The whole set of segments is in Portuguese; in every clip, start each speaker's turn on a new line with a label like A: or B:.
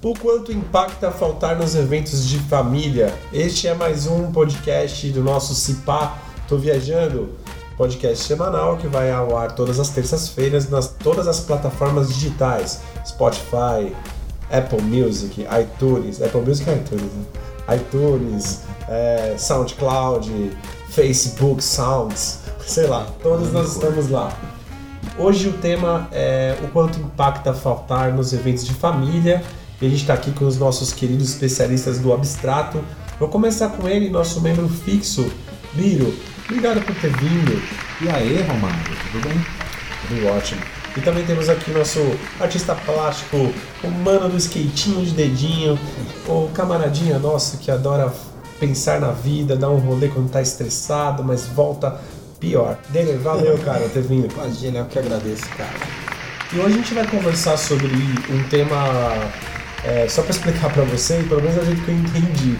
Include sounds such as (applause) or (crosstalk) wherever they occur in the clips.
A: O quanto impacta faltar nos eventos de família? Este é mais um podcast do nosso Cipá. Tô Viajando, podcast semanal que vai ao ar todas as terças-feiras nas todas as plataformas digitais: Spotify, Apple Music, iTunes, Apple Music é iTunes, né? iTunes, é, SoundCloud, Facebook Sounds, sei lá, todos nós estamos lá. Hoje o tema é o quanto impacta faltar nos eventos de família e a gente está aqui com os nossos queridos especialistas do abstrato. Vou começar com ele, nosso membro fixo, Biro. Obrigado por ter vindo.
B: E aí, Romário, tudo bem?
A: Tudo ótimo. E também temos aqui nosso artista plástico, o mano do skatinho de dedinho, o camaradinha nosso que adora pensar na vida, dar um rolê quando tá estressado, mas volta pior. Dele, valeu, (laughs) cara, ter vindo.
B: Imagina, eu que agradeço, cara.
A: E hoje a gente vai conversar sobre um tema, é, só para explicar para você, pelo menos do jeito que eu entendi.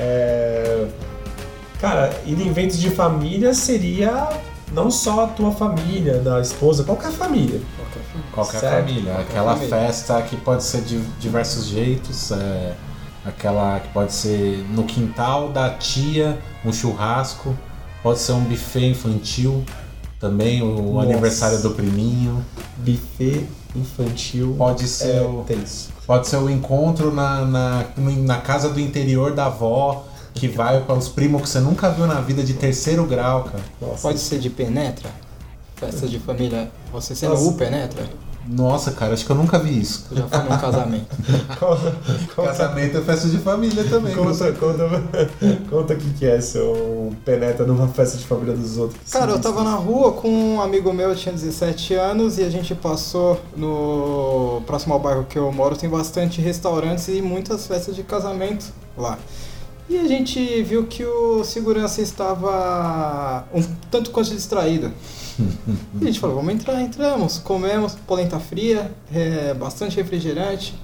A: É, cara, ir em eventos de família seria não só a tua família, da esposa, qualquer família.
B: Qualquer
A: Certo.
B: família,
A: Qualquer
B: aquela
A: família.
B: festa que pode ser de diversos jeitos, é, aquela que pode ser no quintal da tia, um churrasco, pode ser um buffet infantil, também o
A: Nossa.
B: aniversário do priminho,
A: Buffet infantil.
B: pode ser,
A: é
B: o,
A: tenso.
B: pode ser o encontro na, na, na casa do interior da avó, que vai para os primos que você nunca viu na vida de terceiro grau, cara.
A: Nossa.
C: Pode ser de penetra? Festa de família, você sendo
A: Nossa.
C: o penetra?
B: Nossa, cara, acho que eu nunca vi isso.
C: Eu já fui num casamento. (laughs)
A: Conta, conta,
B: Casamento é festa de família também.
A: conta, conta, conta o que, que é seu penetra numa festa de família dos outros.
C: Cara, eu tava na rua com um amigo meu, eu tinha 17 anos, e a gente passou no próximo ao bairro que eu moro, tem bastante restaurantes e muitas festas de casamento lá. E a gente viu que o segurança estava um tanto quanto distraído. E a gente falou, vamos entrar, entramos, comemos, polenta fria, é, bastante refrigerante,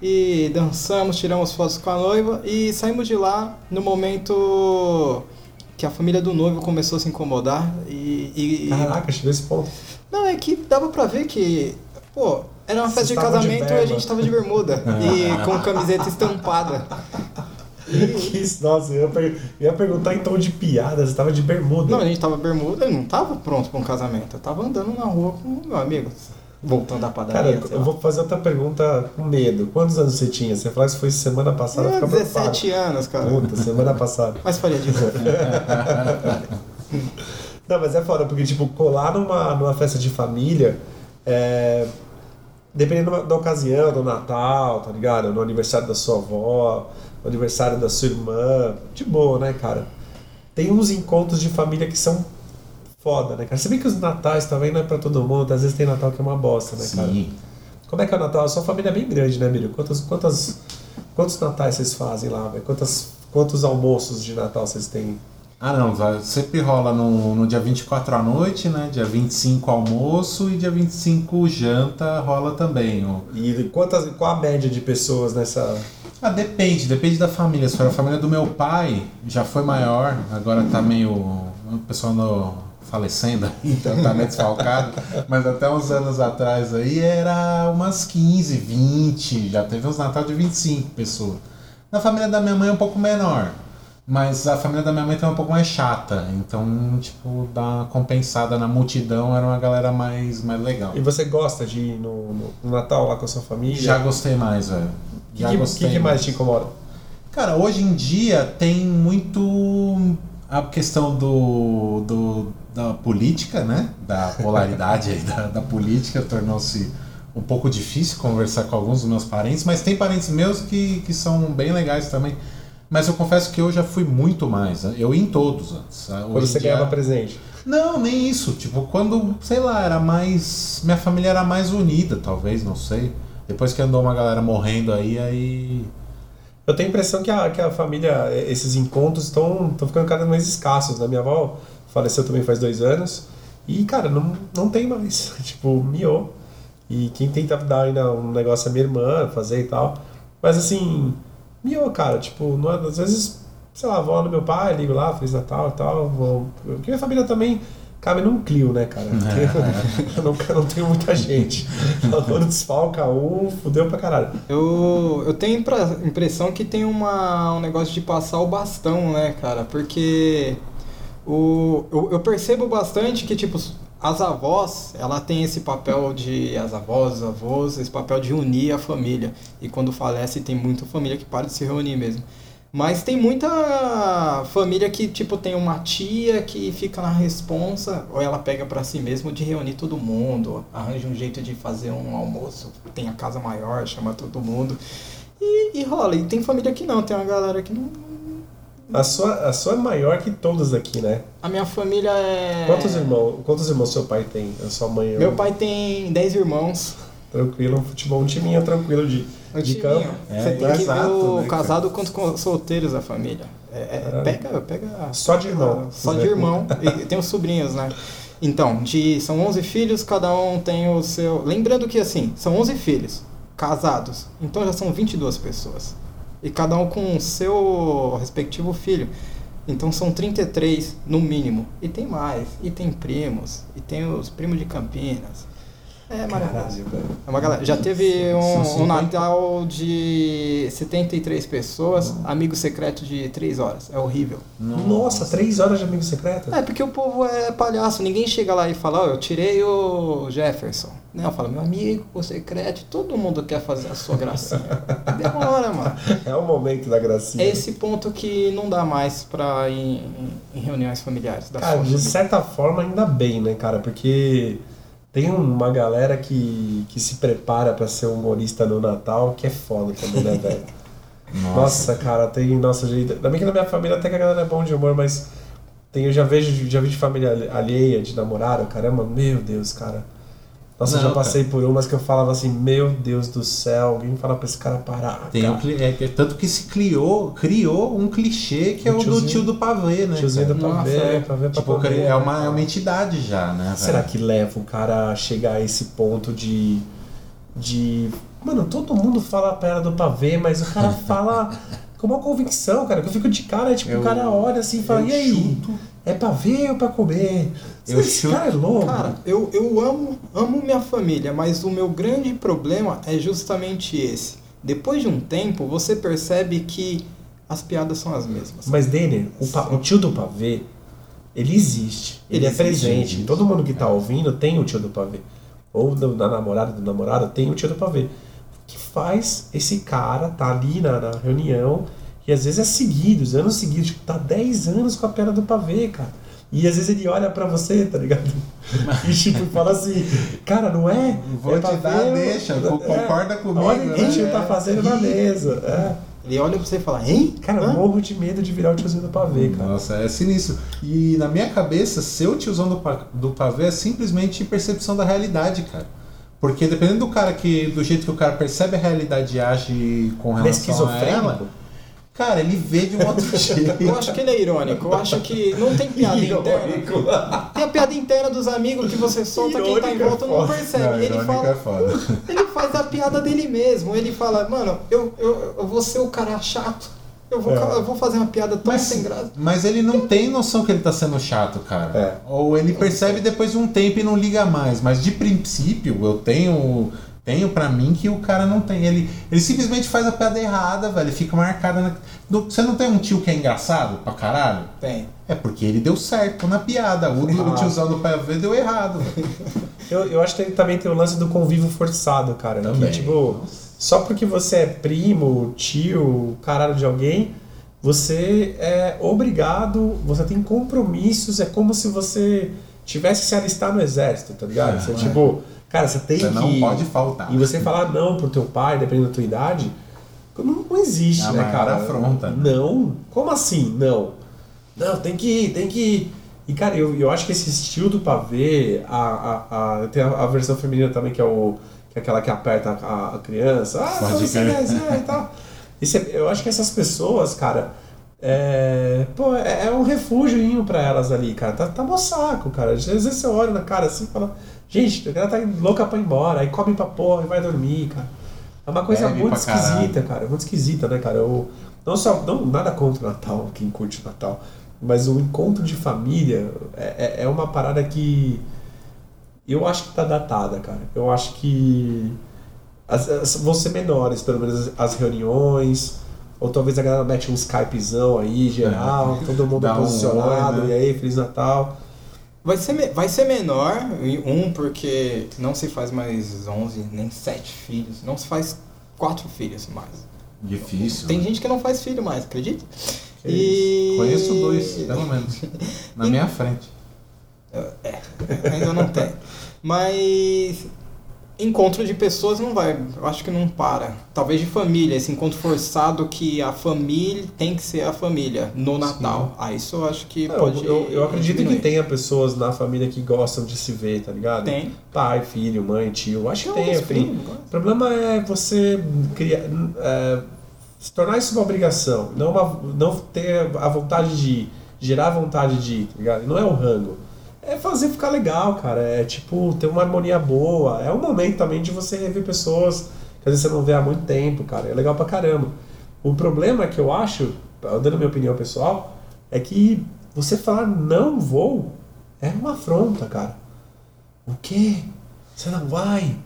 C: e dançamos, tiramos fotos com a noiva e saímos de lá no momento que a família do noivo começou a se incomodar e... e-
A: Caraca, chegou esse ponto.
C: Não, é que dava pra ver que, pô, era uma festa de
A: estavam de
C: casamento e a gente tava de bermuda (laughs) e com camiseta estampada. (laughs)
A: Que isso, nossa, eu ia, per- eu ia perguntar em tom de piada, você tava de bermuda.
C: Não, a gente tava bermuda e não tava pronto pra um casamento. Eu tava andando na rua com meu amigo. Voltando da
A: Cara,
C: padaria. sei
A: eu vou fazer outra pergunta com medo. Quantos anos você tinha? Você falou que foi semana passada,
C: É,
A: fica
C: 17 anos, cara.
A: Puta, semana passada.
C: Mas faria de novo. (laughs)
A: Não, mas é foda, porque, tipo, colar numa, numa festa de família, é, dependendo da- da ocasião, do Natal, tá ligado? No aniversário da sua avó, no aniversário da sua irmã, de boa, né, cara? Tem uns encontros de família que são foda, né, cara? Você vê que os natais também não é pra todo mundo, às vezes tem Natal que é uma bosta, né, cara?
B: Sim.
A: Como é que é o Natal? A sua família é bem grande, né, Miriam? Quantos, quantas, quantos natais vocês fazem lá, velho? Quantas, quantos almoços de Natal vocês têm?
B: Ah, não, sempre rola no, no dia 24 à noite, né? Dia 25 almoço e dia 25 janta rola também. O-
A: E quantas, qual a média de pessoas nessa...
B: Ah, depende, depende da família. Se for a família do meu pai, já foi maior, agora tá meio. O pessoal no, falecendo, (laughs) então tá meio desfalcado. Mas até uns anos atrás aí era umas 15, 20, já teve uns Natal de 25 pessoas. Na família da minha mãe é um pouco menor. Mas a família da minha mãe tem um pouco mais chata, então, tipo, dá uma compensada na multidão, era uma galera mais, mais legal.
A: E você gosta de ir no- no Natal lá com a sua família?
B: Já gostei mais, velho.
A: O que,
B: Já
A: que,
B: gostei
A: que que mais te incomoda?
B: Cara, hoje em dia tem muito a questão do, do- da política, né? Da polaridade aí (laughs) da, da política tornou-se um pouco difícil conversar com alguns dos meus parentes, mas tem parentes meus que, que são bem legais também. Mas eu confesso que eu já fui muito mais. né? Eu ia em todos antes. Hoje
A: Quando você
B: dia-
A: ganhava presente?
B: Não, nem isso. Tipo, quando, sei lá, era mais. Minha família era mais unida, talvez, não sei. Depois que andou uma galera morrendo aí, aí.
A: Eu tenho a impressão que a, que a família, esses encontros estão ficando cada vez mais escassos. né? Minha avó faleceu também faz dois anos. E, cara, não, não tem mais. (laughs) tipo, miou. E quem tenta dar ainda um negócio é minha irmã, fazer e tal. Mas assim, miou, cara. Tipo, não é- às vezes sei lá, vou lá no meu pai, ligo lá, Feliz Natal e tal. Vou... Porque minha família também cabe num Clio, né, cara? (laughs) eu, não, eu não tenho muita gente. Então, Quando desfalca um, fudeu pra caralho.
C: Eu, eu tenho impra- impressão que tem uma, um negócio de passar o bastão, né, cara? Porque o, eu, eu percebo bastante que, tipo, as avós, ela tem esse papel de. As avós, avós, esse papel de unir a família. E quando falece, tem muita família que para de se reunir mesmo. Mas tem muita família que, tipo, tem uma tia que fica na responsa, ou ela pega pra si mesmo de reunir todo mundo, arranja um jeito de fazer um almoço, tem a casa maior, chama todo mundo. E, e rola. E tem família que não, tem uma galera que não.
A: A sua, a sua é maior que todas aqui, né?
C: A minha família é.
A: Quantos irmãos, quantos irmãos seu pai tem? A sua mãe? eu-
C: Meu pai tem 10 irmãos.
A: Tranquilo, um futebol, um timinho tranquilo de, de campo.
B: É,
C: Você tem que ver o
B: né, cara?
C: casado quanto com solteiros da família. É, é, pega, pega.
A: Só de irmão.
C: Só de irmão. E tem os sobrinhos, né? Então, de, são 11 filhos, cada um tem o seu. Lembrando que assim, são 11 filhos casados. Então já são 22 pessoas. E cada um com o seu respectivo filho. Então são 33 no mínimo. E tem mais. E tem primos. E tem os primos de Campinas. É maravilhoso.
A: Velho.
C: É uma galera. Já teve um, um
B: 50.
C: Natal de 73 pessoas, amigo secreto de 3 horas. É horrível.
A: Nossa, três horas de amigo secreto?
C: É porque o povo é palhaço, ninguém chega lá e fala, ó, eu tirei o Jefferson. Não, fala, meu amigo, o secreto, todo mundo quer fazer a sua gracinha. Demora, mano. (laughs)
A: É o momento da gracinha.
C: É esse ponto que não dá mais pra ir em, em reuniões familiares da
A: Cara, de certa forma ainda bem, né, cara? Porque tem uma galera que, que se prepara pra ser humorista no Natal que é foda também, né, velho? (laughs) Nossa, cara, tem. Nossa, gente. Ainda bem que na minha família até que a galera é bom de humor, mas tem, eu já vejo, já vi de família alhe- alheia, de namorado, caramba, meu Deus, cara. Nossa, eu
B: Não,
A: já passei por umas que eu falava assim, meu Deus do céu, alguém fala pra esse cara parar.
B: Tem
A: cara.
B: um, cli- é, que- tanto que se criou, criou um clichê que é
A: O
B: o do tio do pavê, né?
A: Tiozinho
B: cara?
A: do
C: Nossa,
A: pavê,
C: é.
A: pavê
B: Tipo,
A: pavê,
B: é uma, é uma
A: cara?
B: entidade já, né?
A: Será
B: velho?
A: que leva o cara a chegar a esse ponto de. de. Mano, todo mundo fala a perna do pavê, mas o cara (laughs) fala com uma convicção, cara. Que eu fico de cara, tipo,
B: Eu-
A: o cara olha assim e fala,
B: eu
A: e aí?
B: chuto.
A: É pra ver ou pra comer?
B: Eu
A: Esse
B: chuto-
A: cara é louco.
C: Cara, eu, eu amo, amo minha família, mas o meu grande problema é justamente esse. Depois de um tempo, você percebe que as piadas são as mesmas.
A: Mas, Denner, o, pa- o tio do pavê, ele existe. Ele,
C: Ele
A: é
C: existe,
A: presente.
B: existe.
A: Todo mundo que tá ouvindo tem o tio do pavê. Ou da namorada do namorado tem o tio do pavê. O que faz esse cara tá ali na, na reunião e às vezes é seguidos, anos seguidos, tipo, tá 10 anos com a perna do pavê, cara. E às vezes ele olha pra você, tá ligado? E tipo, fala assim, cara, não é?
B: Vou
A: é
B: te dar, deixa,
A: é,
B: concorda comigo,
A: Olha o que o
B: né?
A: tio tá fazendo na mesa. É.
C: Ele olha pra você e fala, hein?
A: Cara,
C: Hã?
A: morro de medo de virar o tiozinho do pavê, cara.
B: Nossa, é sinistro. E na minha cabeça, ser o tiozão do, do pavê é simplesmente percepção da realidade, cara. Porque dependendo do cara que. do jeito que o cara percebe a realidade e age com
A: Ele é
B: relação a
A: esquizofrênico?
B: ela, cara, ele vê de um outro (laughs) jeito.
C: Eu acho que ele é irônico. Eu acho que não tem piada (laughs) interna. Tem a piada interna dos amigos que você solta, quem tá em
A: Irônico é
C: volta não
A: foda.
C: percebe.
B: Não,
C: ele,
B: irônico
C: fala,
B: é foda. (laughs)
C: ele faz a piada dele mesmo. Ele fala, mano, eu, eu, eu vou ser o cara chato. Eu vou,
A: É.
C: eu vou fazer uma piada tão
B: Mas,
C: sem graça.
B: mas ele não tem noção que ele tá sendo chato, cara.
A: É.
B: Ou ele percebe depois de um tempo e não liga mais. Mas de princípio, eu tenho. Tenho pra mim que o cara não tem. Ele, ele simplesmente faz a piada errada, velho. Fica marcada na. Do- Você não tem um tio que é engraçado pra caralho?
C: Tem.
B: É porque ele deu certo na piada. O, o tiozão do pai ver deu errado. (laughs)
A: Eu, eu acho que também tem o lance do convívio forçado, cara. né?
B: Também.
A: Que, tipo, só porque você é primo, tio, caralho de alguém, você é obrigado, você tem compromissos, é como se você tivesse que se alistar no exército, tá ligado?
B: É,
A: você,
B: é.
A: tipo, cara, você tem
B: Você
A: que.
B: não pode faltar.
A: E você falar não pro teu pai, dependendo da tua idade, não, não existe,
B: É a
A: né, cara?
B: afronta.
A: Não? Como assim? Não. Não, tem que ir, tem que ir. E, cara, eu, eu acho que esse estilo do pavê, a, a, a, tem a, a versão feminina também, que é, o, que é aquela que aperta a, a criança. Ah,
B: Pode
A: você
B: crer.
A: quiser e tal. Esse é- eu acho que essas pessoas, cara, é, pô, é, é um refúgio pra elas ali, cara. Tá, tá mó saco, cara. Às vezes você olha na cara assim e fala, gente, a galera tá louca pra ir embora, aí come pra porra e vai dormir, cara. É uma coisa
B: Bebe
A: muito
B: caralho.
A: esquisita, cara. Muito esquisita, né, cara? Eu, Não só, não, nada contra o Natal, quem curte o Natal, mas o encontro de família é, é- é uma parada que eu acho que tá datada, cara. Eu acho que as, as- vão ser menores, pelo menos as, as reuniões, ou talvez a galera mete um Skypezão aí, geral, todo mundo
B: Dá um
A: posicionado,
B: oi, né?
A: e aí, Feliz Natal.
C: Vai ser, vai ser menor, e um, porque não se faz mais 11, nem 7 filhos. Não se faz 4 filhos mais.
B: Difícil.
C: Tem
B: né?
C: gente que não faz filho mais, acredita?
A: Que
C: e...
B: Conheço dois, pelo (laughs) menos. Na minha frente.
C: Ainda não tem. Mas encontro de pessoas não vai, eu acho que não para. Talvez de família, esse encontro forçado que a família tem que ser a família no Natal. Ah, isso eu acho que
A: Não,
C: pode.
A: eu, eu acredito que
C: diminuir.
A: tenha pessoas na família que gostam de se ver, tá ligado?
C: Tem.
A: Pai, filho, mãe, tio. Acho que tem.
C: primos,
A: O problema é você criar, é, se tornar isso uma obrigação, não, uma, não ter a vontade de ir, gerar a vontade de ir, tá ligado? Não é o rango. É fazer ficar legal, cara. É tipo, ter uma harmonia boa. É um momento também de você rever pessoas que às vezes você não vê há muito tempo, cara. É legal pra caramba. O problema que eu acho, dando minha opinião pessoal, é que você falar não vou é uma afronta, cara. O quê? Você não vai?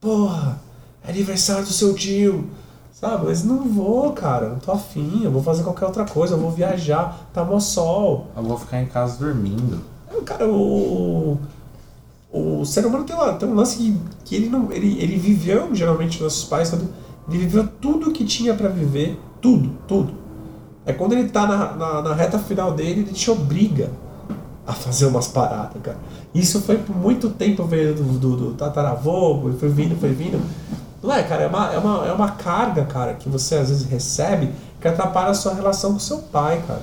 A: Porra, é aniversário do seu tio. Sabe? Mas não vou, cara. Não tô afim. Eu vou fazer qualquer outra coisa. Eu vou viajar. Tá mó sol.
B: Eu vou ficar em casa dormindo.
A: Cara, o, o, ser humano tem, uma, tem um lance que, que ele não. Ele, ele viveu, geralmente, nossos pais, quando ele viveu tudo que tinha pra viver. Tudo, tudo. É quando ele tá na, na, na reta final dele, ele te obriga a fazer umas paradas, cara. Isso foi por muito tempo veio do, do, do tataravô, foi vindo, foi vindo. Não é, cara, é uma, é, uma, é uma carga, cara, que você às vezes recebe que atrapalha a sua relação com seu pai, cara.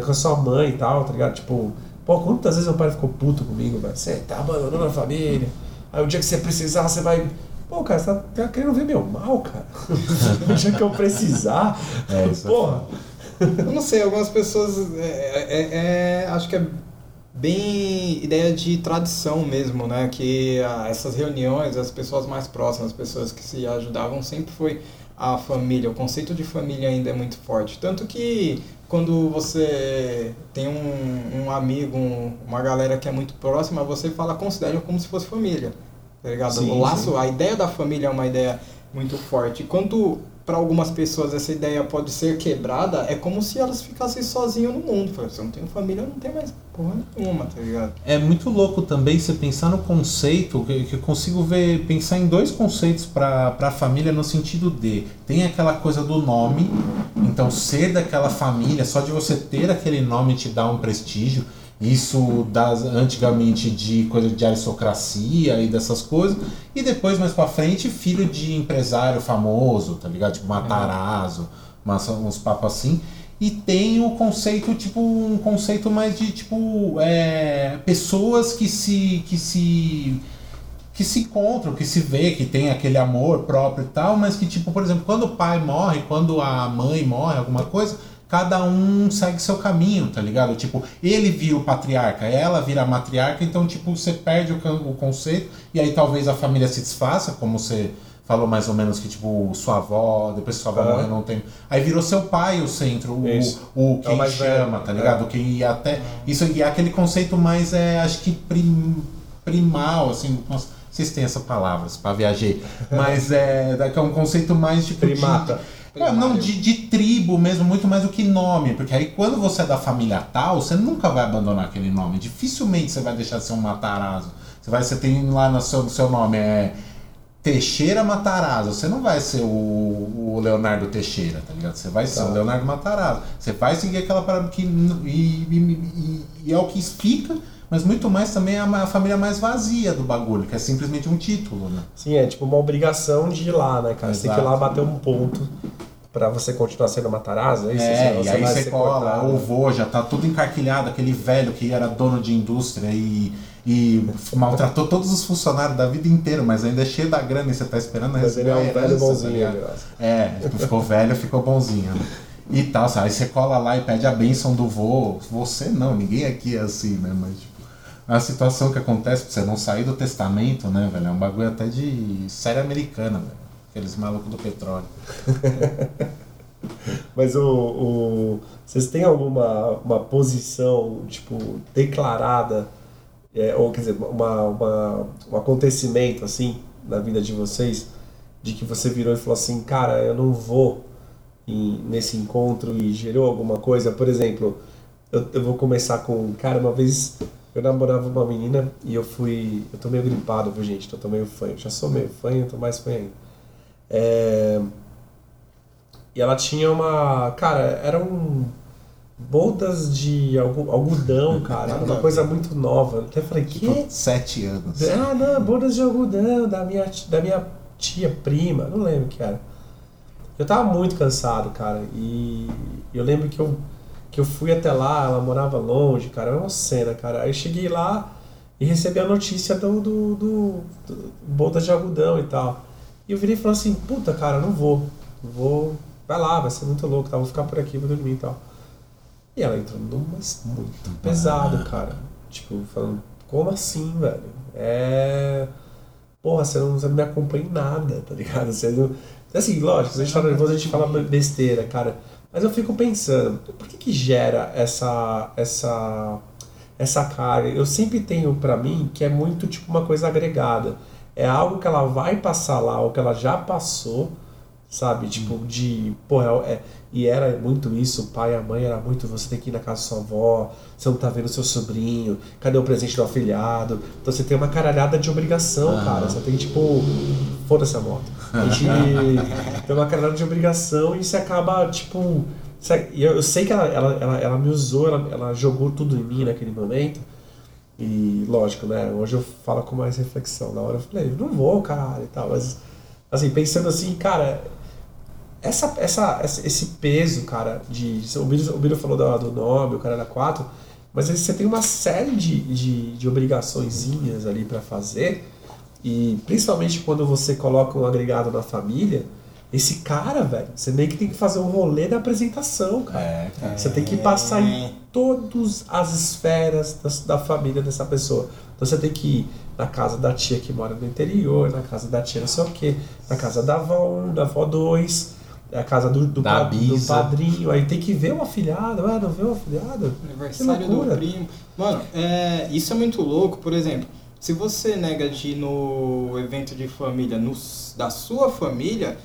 A: Com a sua mãe e tal, tá ligado? Tipo, pô, quantas vezes meu pai ficou puto comigo, velho? Você tá abandonando a família. Aí o dia que você precisar, você vai. Pô, cara, você tá, querendo ver meu mal, cara. (laughs) o dia que eu precisar.
B: É, isso é
A: porra.
C: Eu não sei, algumas pessoas. É, é- é- acho que é bem ideia de tradição mesmo, né? Que ah, essas reuniões, as pessoas mais próximas, as pessoas que se ajudavam, sempre foi a família. O conceito de família ainda é muito forte. Tanto que quando você tem um, um amigo, um- uma galera que é muito próxima, você fala, considera como se fosse família. Tá ligado?
A: Sim,
C: o laço,
A: sim.
C: a ideia da família é uma ideia muito forte. Quando para algumas pessoas essa ideia pode ser quebrada, é como se elas ficassem sozinhas no mundo. Se eu não tenho família, eu não tenho mais porra nenhuma, tá ligado?
B: É muito louco também você pensar no conceito, que eu consigo ver, pensar em dois conceitos para a família no sentido de, tem aquela coisa do nome, então ser daquela família, só de você ter aquele nome te dá um prestígio, isso das antigamente de coisa de aristocracia e dessas coisas, e depois mais pra frente, filho de empresário famoso, tá ligado? Tipo Matarazzo, umas- uns papos assim. E tem o conceito, tipo, um conceito mais de tipo é, pessoas que se. que se. que se encontram, que se vê, que tem aquele amor próprio e tal, mas que, tipo, por exemplo, quando o pai morre, quando a mãe morre, alguma coisa, cada um segue seu caminho, tá ligado? Tipo, ele vira o patriarca, ela vira a matriarca, então, tipo, você perde o, o conceito, e aí talvez a família se desfaça, como você falou mais ou menos que, tipo, sua avó, depois que sua avó
A: Aham.
B: morreu, não tem. Aí virou seu pai o centro, o,
A: É o
B: quem
A: velho,
B: chama, tá
A: é.
B: ligado? Quem até. Isso e é aquele conceito mais, é, acho que prim, primal, assim. Nossa, vocês têm essa palavra, para viajei. (laughs) Mas é, é um conceito mais tipo. de-
A: Primata.
B: é, não, de, de tribo mesmo, muito mais do que nome. Porque aí quando você é da família tal, você nunca vai abandonar aquele nome. Dificilmente você vai deixar de ser um Matarazzo. Você vai, você tem lá no seu, no seu nome, é. Teixeira Matarazzo. Você não vai ser o, o Leonardo Teixeira, tá ligado? Você vai ser
A: Tá.
B: o Leonardo Matarazzo. Você vai seguir aquela parada que. E, e, e- e é o que fica, mas muito mais também é a, família mais vazia do bagulho, que é simplesmente um título, né?
A: Sim, é tipo uma obrigação de ir lá, né, cara? Você tem que ir lá
B: Exato.
A: bater um ponto pra você continuar sendo Matarazzo, é isso?
B: É,
A: Senão
B: e aí você cola, o vô já tá tudo encarquilhado, aquele velho que era dono de indústria e, e maltratou todos os funcionários da vida inteira, mas ainda é cheio da grana e você tá esperando
A: Mas ele é um
B: receber
A: velho
B: herança, tá
A: bonzinho.
B: É, tipo, ficou velho, ficou bonzinho. né? E tal, sabe? Aí você cola lá e pede a bênção do vô. Você não, ninguém aqui é assim, né? Mas, tipo, a situação que acontece pra você não sair do testamento, né, velho? É um bagulho até de série americana, velho. Aqueles malucos do petróleo. (laughs)
A: Mas o, o- vocês têm alguma uma posição, tipo, declarada, é, ou quer dizer, uma, uma, um acontecimento assim na vida de vocês, de que você virou e falou assim, cara, eu não vou em- nesse encontro e gerou alguma coisa? Por exemplo, eu, eu vou começar com, cara, uma vez eu namorava uma menina e eu fui, eu tô meio gripado, viu gente? Eu tô meio fanho, já sou meio fanho, tô mais fanho ainda. É, e ela tinha uma. Cara, eram boldas de algodão, cara. Era uma (laughs) coisa muito nova. Eu até falei, que?
B: Tipo, sete anos.
A: Ah, não, boldas de algodão da minha, da minha tia prima. Não lembro o que era. Eu tava muito cansado, cara. E eu lembro que eu, que eu fui até lá, ela morava longe, cara. Era uma cena, cara. Aí eu cheguei lá e recebi a notícia do, do, do, do boldas de algodão e tal. E eu virei e falei assim, puta, cara, não vou. Vou. Vai lá, vai ser muito louco, tá? Vou ficar por aqui, vou dormir e tal. E ela entrou num mas muito pesado, cara. Tipo, falando, como assim, velho? É. Porra, você não, você não me acompanha em nada, tá ligado? Você não... Assim, lógico, se a gente tá nervoso, a gente fala besteira, cara. Mas eu fico pensando, por que que gera essa. essa. essa carga? Eu sempre tenho pra mim que é muito tipo uma coisa agregada. É algo que ela vai passar lá, ou que ela já passou, sabe? Tipo, de. Porra, é, e era muito isso, o pai e a mãe era muito. Você tem que ir na casa da sua avó, você não tá vendo seu sobrinho, cadê o presente do afilhado? Então você tem uma caralhada de obrigação,
B: Ah.
A: cara. Você tem tipo. Foda-se a moto. A gente (laughs) tem uma caralhada de obrigação e você acaba, tipo. você- e Eu, eu sei que ela, ela, ela, ela me usou, ela, ela jogou tudo em mim naquele momento. E lógico, né? Hoje eu falo com mais reflexão. Na hora eu falei, não vou, caralho e tal. Mas, assim, pensando assim, cara, essa, essa, esse peso, cara, de. O Biro, o Biro falou do, do nome, o cara era quatro, mas você tem uma série de, de, de obrigaçõezinhas ali pra fazer. E principalmente quando você coloca um agregado na família, esse cara, velho, você meio que tem que fazer um rolê da apresentação, cara.
B: É, cara.
A: Você tem que passar em todas as esferas da, da família dessa pessoa. Então você tem que ir na casa da tia que mora no interior, na casa da tia não sei o quê, na casa da avó 1, da avó 2, na casa do, do,
B: Da
A: pa- do padrinho. Aí tem que ver o afilhado, ah, não vê o afilhado?
C: Aniversário
A: Que loucura.
C: do primo. Mano, é, isso é muito louco. Por exemplo, se você nega de ir no evento de família no da sua família,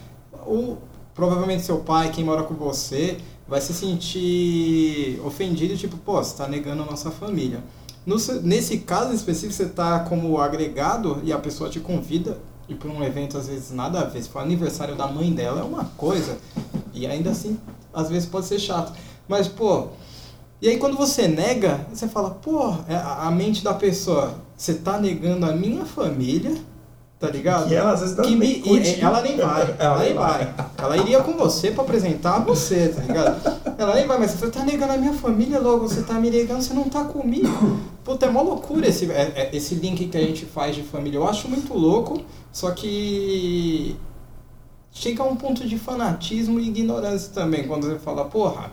C: ou provavelmente seu pai, quem mora com você, vai se sentir ofendido, tipo, pô, você tá negando a nossa família. No se- nesse caso específico, você tá como agregado e a pessoa te convida e por um evento às vezes nada a ver. Se for aniversário da mãe dela é uma coisa e ainda assim às vezes pode ser chato. Mas pô, e aí quando você nega, você fala, pô, é a mente da pessoa, você tá negando a minha família, tá ligado?
A: Que ela às vezes não
C: Que me-
A: curte.
C: e- ela nem vai, (laughs) ela nem vai. Ela iria com você pra apresentar você, tá ligado? Ela nem vai, mas você tá negando a minha família logo, você tá me negando, você não tá comigo. Puta, é mó loucura esse, é- é- esse link que a gente faz de família. Eu acho muito louco, só que chega a um ponto de fanatismo e ignorância também, quando você fala, porra,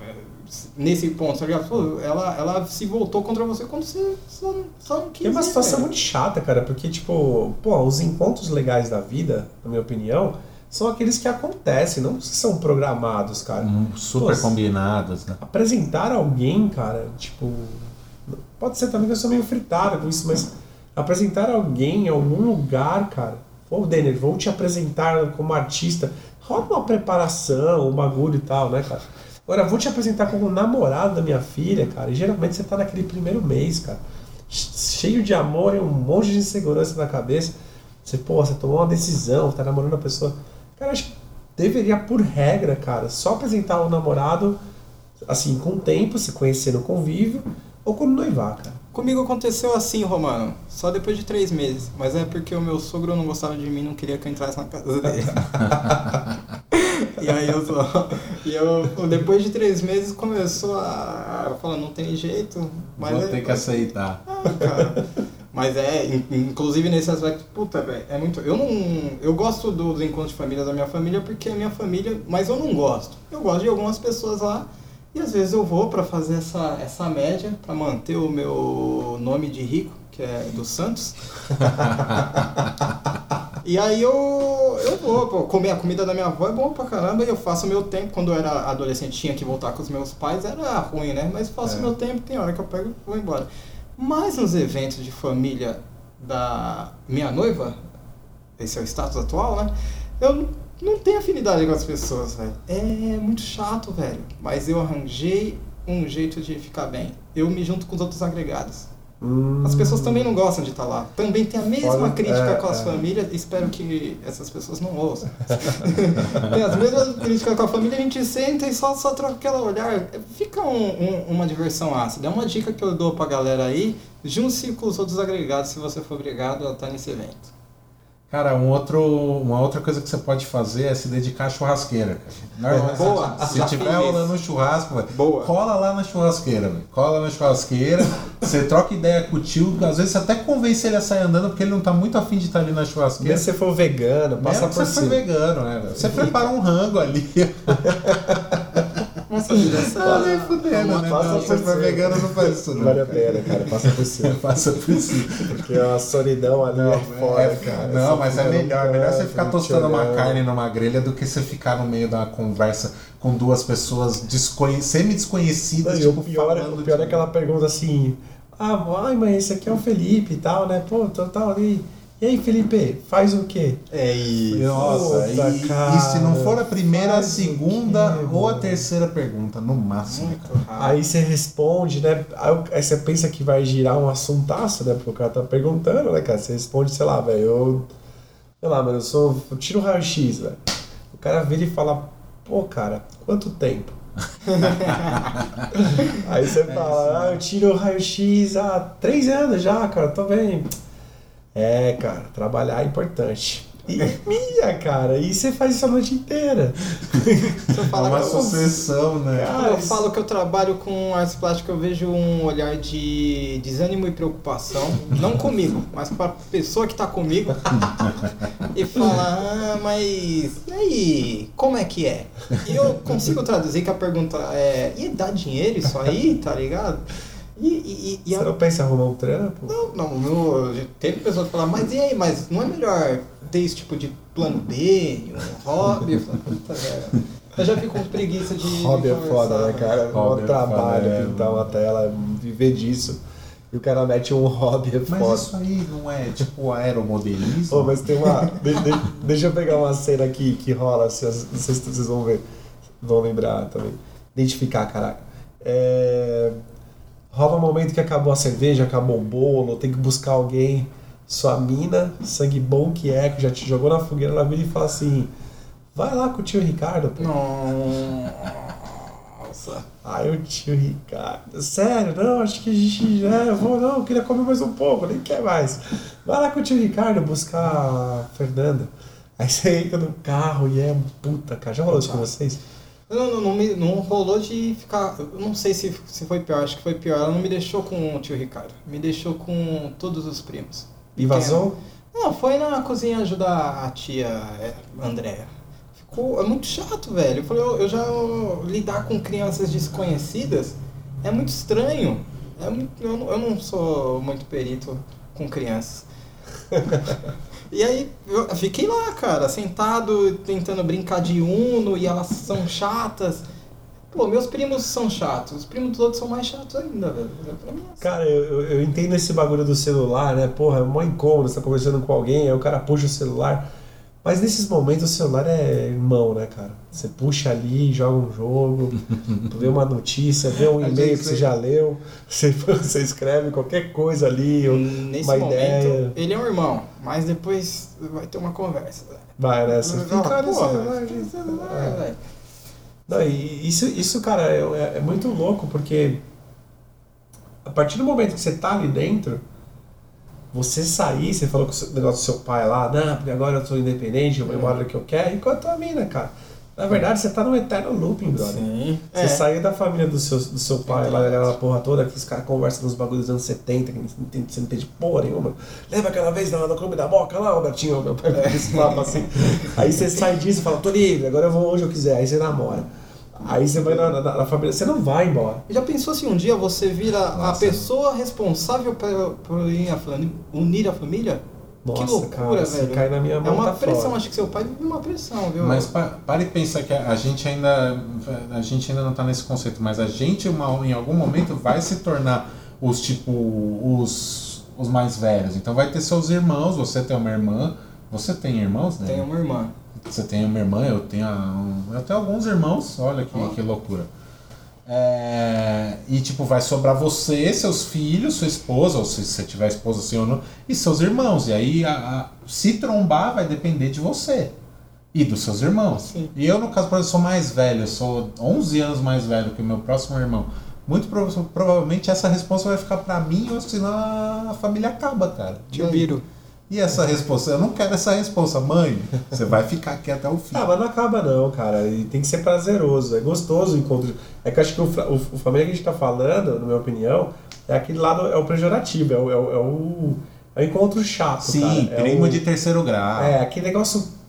C: nesse ponto, tá ligado? Pô, ela, ela se voltou contra você quando você só, só não quis.
A: É uma situação muito chata, cara, porque, tipo, pô, os encontros legais da vida, na minha opinião, são aqueles que acontecem, não os que são programados, cara.
B: Hum, Super
A: Pô,
B: combinados, né?
A: apresentar alguém, cara, tipo. Pode ser também que eu sou meio fritada com isso, mas apresentar alguém em algum lugar, cara. Pô, Denner, vou te apresentar como artista. Rola uma preparação, um bagulho e tal, né, cara? Agora, vou te apresentar como namorado da minha filha, cara. E geralmente você tá naquele primeiro mês, cara. Cheio de amor e um monte de insegurança na cabeça. Você, pô, você tomou uma decisão, tá namorando a pessoa. Cara, acho que deveria, por regra, cara, só apresentar o namorado, assim, com o tempo, se conhecer no convívio, ou quando noivar, cara.
C: Comigo aconteceu assim, Romano, só depois de três meses. Mas é porque o meu sogro não gostava de mim, não queria que eu entrasse na casa dele. (laughs) e aí eu só. E eu, depois de três meses, começou a. Eu falo, não tem jeito. Mas
B: Vou
C: é,
B: ter que aceitar.
C: Ah, cara. Mas é, in- inclusive nesse aspecto, puta, velho, é muito. Eu não. Eu gosto dos encontros de família da minha família porque é minha família, mas eu não gosto. Eu gosto de algumas pessoas lá e às vezes eu vou pra fazer essa, essa média, pra manter o meu nome de rico, que é do Santos. (laughs) E aí eu, eu vou, pô, comer a comida da minha avó é bom pra caramba e eu faço meu tempo. Quando eu era adolescente tinha que voltar com os meus pais, era ruim, né? Mas faço
B: É.
C: meu tempo, tem hora que eu pego e vou embora. Mas nos eventos de família da minha noiva, esse é o status atual, né? Eu não- tenho afinidade com as pessoas, velho. É muito chato, velho. Mas eu arranjei um jeito de ficar bem. Eu me junto com os outros agregados.
A: Hum,
C: As pessoas também não gostam de estar lá. Também tem a mesma
A: Fora-
C: crítica
A: é,
C: com as
A: é.
C: famílias. Espero que essas pessoas não ouçam. (laughs) tem as mesmas críticas com a família, a gente senta e só, só troca aquela olhar. Fica um- um- uma diversão ácida. É uma dica que eu dou pra galera aí. Junte-se com os outros agregados se você for obrigado a estar nesse evento.
B: Cara, um outro, uma outra coisa que você pode fazer é se dedicar à churrasqueira. cara.
C: Boa,
B: se tiver rolando um churrasco, velho,
C: Boa.
B: cola lá na churrasqueira, velho. Cola na churrasqueira, (laughs) você troca ideia com o tio, às vezes você até convence ele a sair andando porque ele não tá muito afim de estar ali na churrasqueira.
A: Mesmo se você for vegano, passa
B: Mesmo
A: por
B: você for
A: cima.
B: vegano, né? velho? Você prepara um rango ali. (laughs)
C: Essa...
B: Tá nem fudendo, né?
A: Passa
B: Não,
A: por cima.
B: vegano, não faz isso, não.
A: Vale a pena, cara. Passa por cima. (laughs)
B: Passa por cima.
A: Porque a solidão ali é foda,
B: É,
A: cara.
B: Não, mas é
A: fica no
B: melhor. Melhor você ficar tostando uma carne numa grelha do que você ficar no meio da conversa com duas pessoas desconhe... semi-desconhecidas.
A: Não, e o
B: tipo,
A: pior, é- o pior
B: de-
A: é aquela pergunta assim: Ah, ai, mas esse aqui é o Felipe e tal, né? Pô, tô tal ali. E aí, Felipe, faz o quê?
C: É isso.
B: Nossa,
A: Puta,
B: e,
A: cara,
B: e se não for a primeira, a segunda
A: quê,
B: ou a terceira pergunta, no máximo.
A: Aí você responde, né? Aí você pensa que vai girar um assuntaço, né? Porque o cara tá perguntando, né, cara? Você responde, sei lá, velho, eu. Sei lá, mano, eu sou. Eu tiro o raio-x, velho. O cara vira e fala, pô, cara, quanto tempo? (laughs) Aí você fala, ah, eu tiro o raio-x há três anos já, cara, tô bem. É, cara, trabalhar é importante. E minha, cara, e você faz isso a noite inteira. (laughs)
C: Você
B: É
C: fala
B: uma
C: que eu-
B: sucessão, né?
A: Cara,
C: eu
A: isso-
C: falo que eu trabalho com artes plásticas, eu vejo um olhar de desânimo e preocupação, não comigo, mas com a pessoa que tá comigo, (laughs) e fala, ah, mas e aí, como é que é? E eu consigo traduzir que a pergunta é, e dá dinheiro isso aí, tá ligado? E, e, e
A: Você
C: a-
A: não pensa em arrumar um trampo?
C: não, não, meu, teve pessoas que falaram, mas e aí, mas não é melhor ter esse tipo de plano B, um hobby? Eu, falo, "Puta, velho." Eu já fico com preguiça de. (laughs)
A: Hobby é foda, né,
C: velho.
A: cara?
B: Hobby é
A: trabalho
B: foda, é,
A: pintar uma tela, viver disso. E o cara mete um hobby, é
B: Mas
A: foda.
B: isso aí não é tipo aeromodelismo?
A: Pô, mas tem uma. de- de- deixa eu pegar uma cena aqui que rola, assim, não se vocês vão ver. Vão lembrar também. Identificar, caraca. É, rola um momento que acabou a cerveja, acabou o bolo, tem que buscar alguém. Sua mina, sangue bom que é, que já te jogou na fogueira, ela vira e fala assim: vai lá com o tio Ricardo, pô.
C: Nossa.
A: Aí o tio Ricardo, sério, não, acho que a gente já, vou, não, eu queria comer mais um pouco, nem quer mais. Vai lá com o tio Ricardo buscar a Fernanda. Aí você entra no carro e é puta, cara. Já rolou isso com vocês?
C: Não, não, não, me, não rolou de ficar. Eu não sei se, se foi pior, acho que foi pior. Ela não me deixou com o tio Ricardo, me deixou com todos os primos.
A: E vazou?
C: Não, foi na cozinha ajudar a tia é, Andréa. Ficou. É muito chato, velho. Eu falei, eu, eu já lidar com crianças desconhecidas é muito estranho. É muito, eu, eu não sou muito perito com crianças. (laughs) E aí eu fiquei lá, cara, sentado, tentando brincar de Uno e elas são chatas. Pô, meus primos são chatos, os primos dos outros são mais chatos ainda, velho. É assim.
A: Cara, eu, eu, entendo esse bagulho do celular, né? Porra, é mó incômodo, você tá conversando com alguém, aí o cara puxa o celular. Mas nesses momentos o celular é irmão, né, cara? Você puxa ali, joga um jogo, (laughs) vê uma notícia, vê um e-mail que você já leu, (laughs) você, você escreve qualquer coisa ali, ou
C: Nesse
A: uma
C: momento,
A: ideia.
C: ele é um irmão, mas depois vai ter uma conversa.
A: Vai, né? Você fica no
C: "Porra,
A: celular,
C: fica no
A: gente."
C: celular,
A: É. Não, e isso, isso cara, é, é- é muito louco, porque a partir do momento que você tá ali dentro, você sair, você falou com o negócio do seu pai lá, não, porque agora eu sou independente, eu vou embora do que eu quero, enquanto a mina, cara. Na verdade, você tá num eterno looping, brother.
C: Sim.
A: Você
C: É.
A: saiu da família do seu, do seu pai, lá aquela porra toda, que os caras conversam nos bagulhos dos anos 70, que não entende- você não entende porra nenhuma. Lembra aquela vez no, no Clube da Boca lá, Robertinho? Meu pai fez esse papo assim. (laughs) Aí você sai disso e fala, tô livre, agora eu vou onde eu quiser. Aí você namora. Aí você vai na, na- na família, você não vai embora.
C: Já pensou se um dia você vira a
B: Nossa.
C: pessoa responsável por, por a unir a família?
A: Nossa,
C: que loucura,
A: cara, se
C: velho.
A: cai na minha
C: é
A: mão,
C: uma
A: tá
C: pressão,
A: fora.
C: acho que seu pai vive uma pressão, viu?
B: Mas pa, para e pensa que a gente ainda a gente ainda não tá nesse conceito, mas a gente uma, em algum momento vai se tornar os tipo os, os mais velhos. Então vai ter seus irmãos, você tem uma irmã, você tem irmãos, né?
C: Tenho uma irmã.
B: Você tem uma irmã, eu tenho um, eu tenho alguns irmãos, olha que,
C: Ó.
B: que loucura. É, e tipo, vai sobrar você, seus filhos, sua esposa, ou se você tiver esposa assim ou não, e seus irmãos. E aí, a- a- se trombar, vai depender de você e dos seus irmãos.
C: Sim.
B: E eu, no caso, por exemplo, sou mais velho, eu sou 11 anos mais velho que o meu próximo irmão. Muito prova- provavelmente essa resposta vai ficar pra mim, ou senão a família acaba, cara.
C: Tio
B: aí?
C: Biro.
B: E essa resposta? Eu não quero essa resposta, mãe. Você vai ficar aqui até o fim.
A: Ah, mas não acaba não, cara. E tem que ser prazeroso. É gostoso o encontro. É que eu acho que o, o, o família que a gente tá falando, na minha opinião, é aquele lado, é o pejorativo, é o, é o, é o, é o encontro chato,
B: Sim,
A: cara. É
B: primo de terceiro grau.
A: É, aquele negócio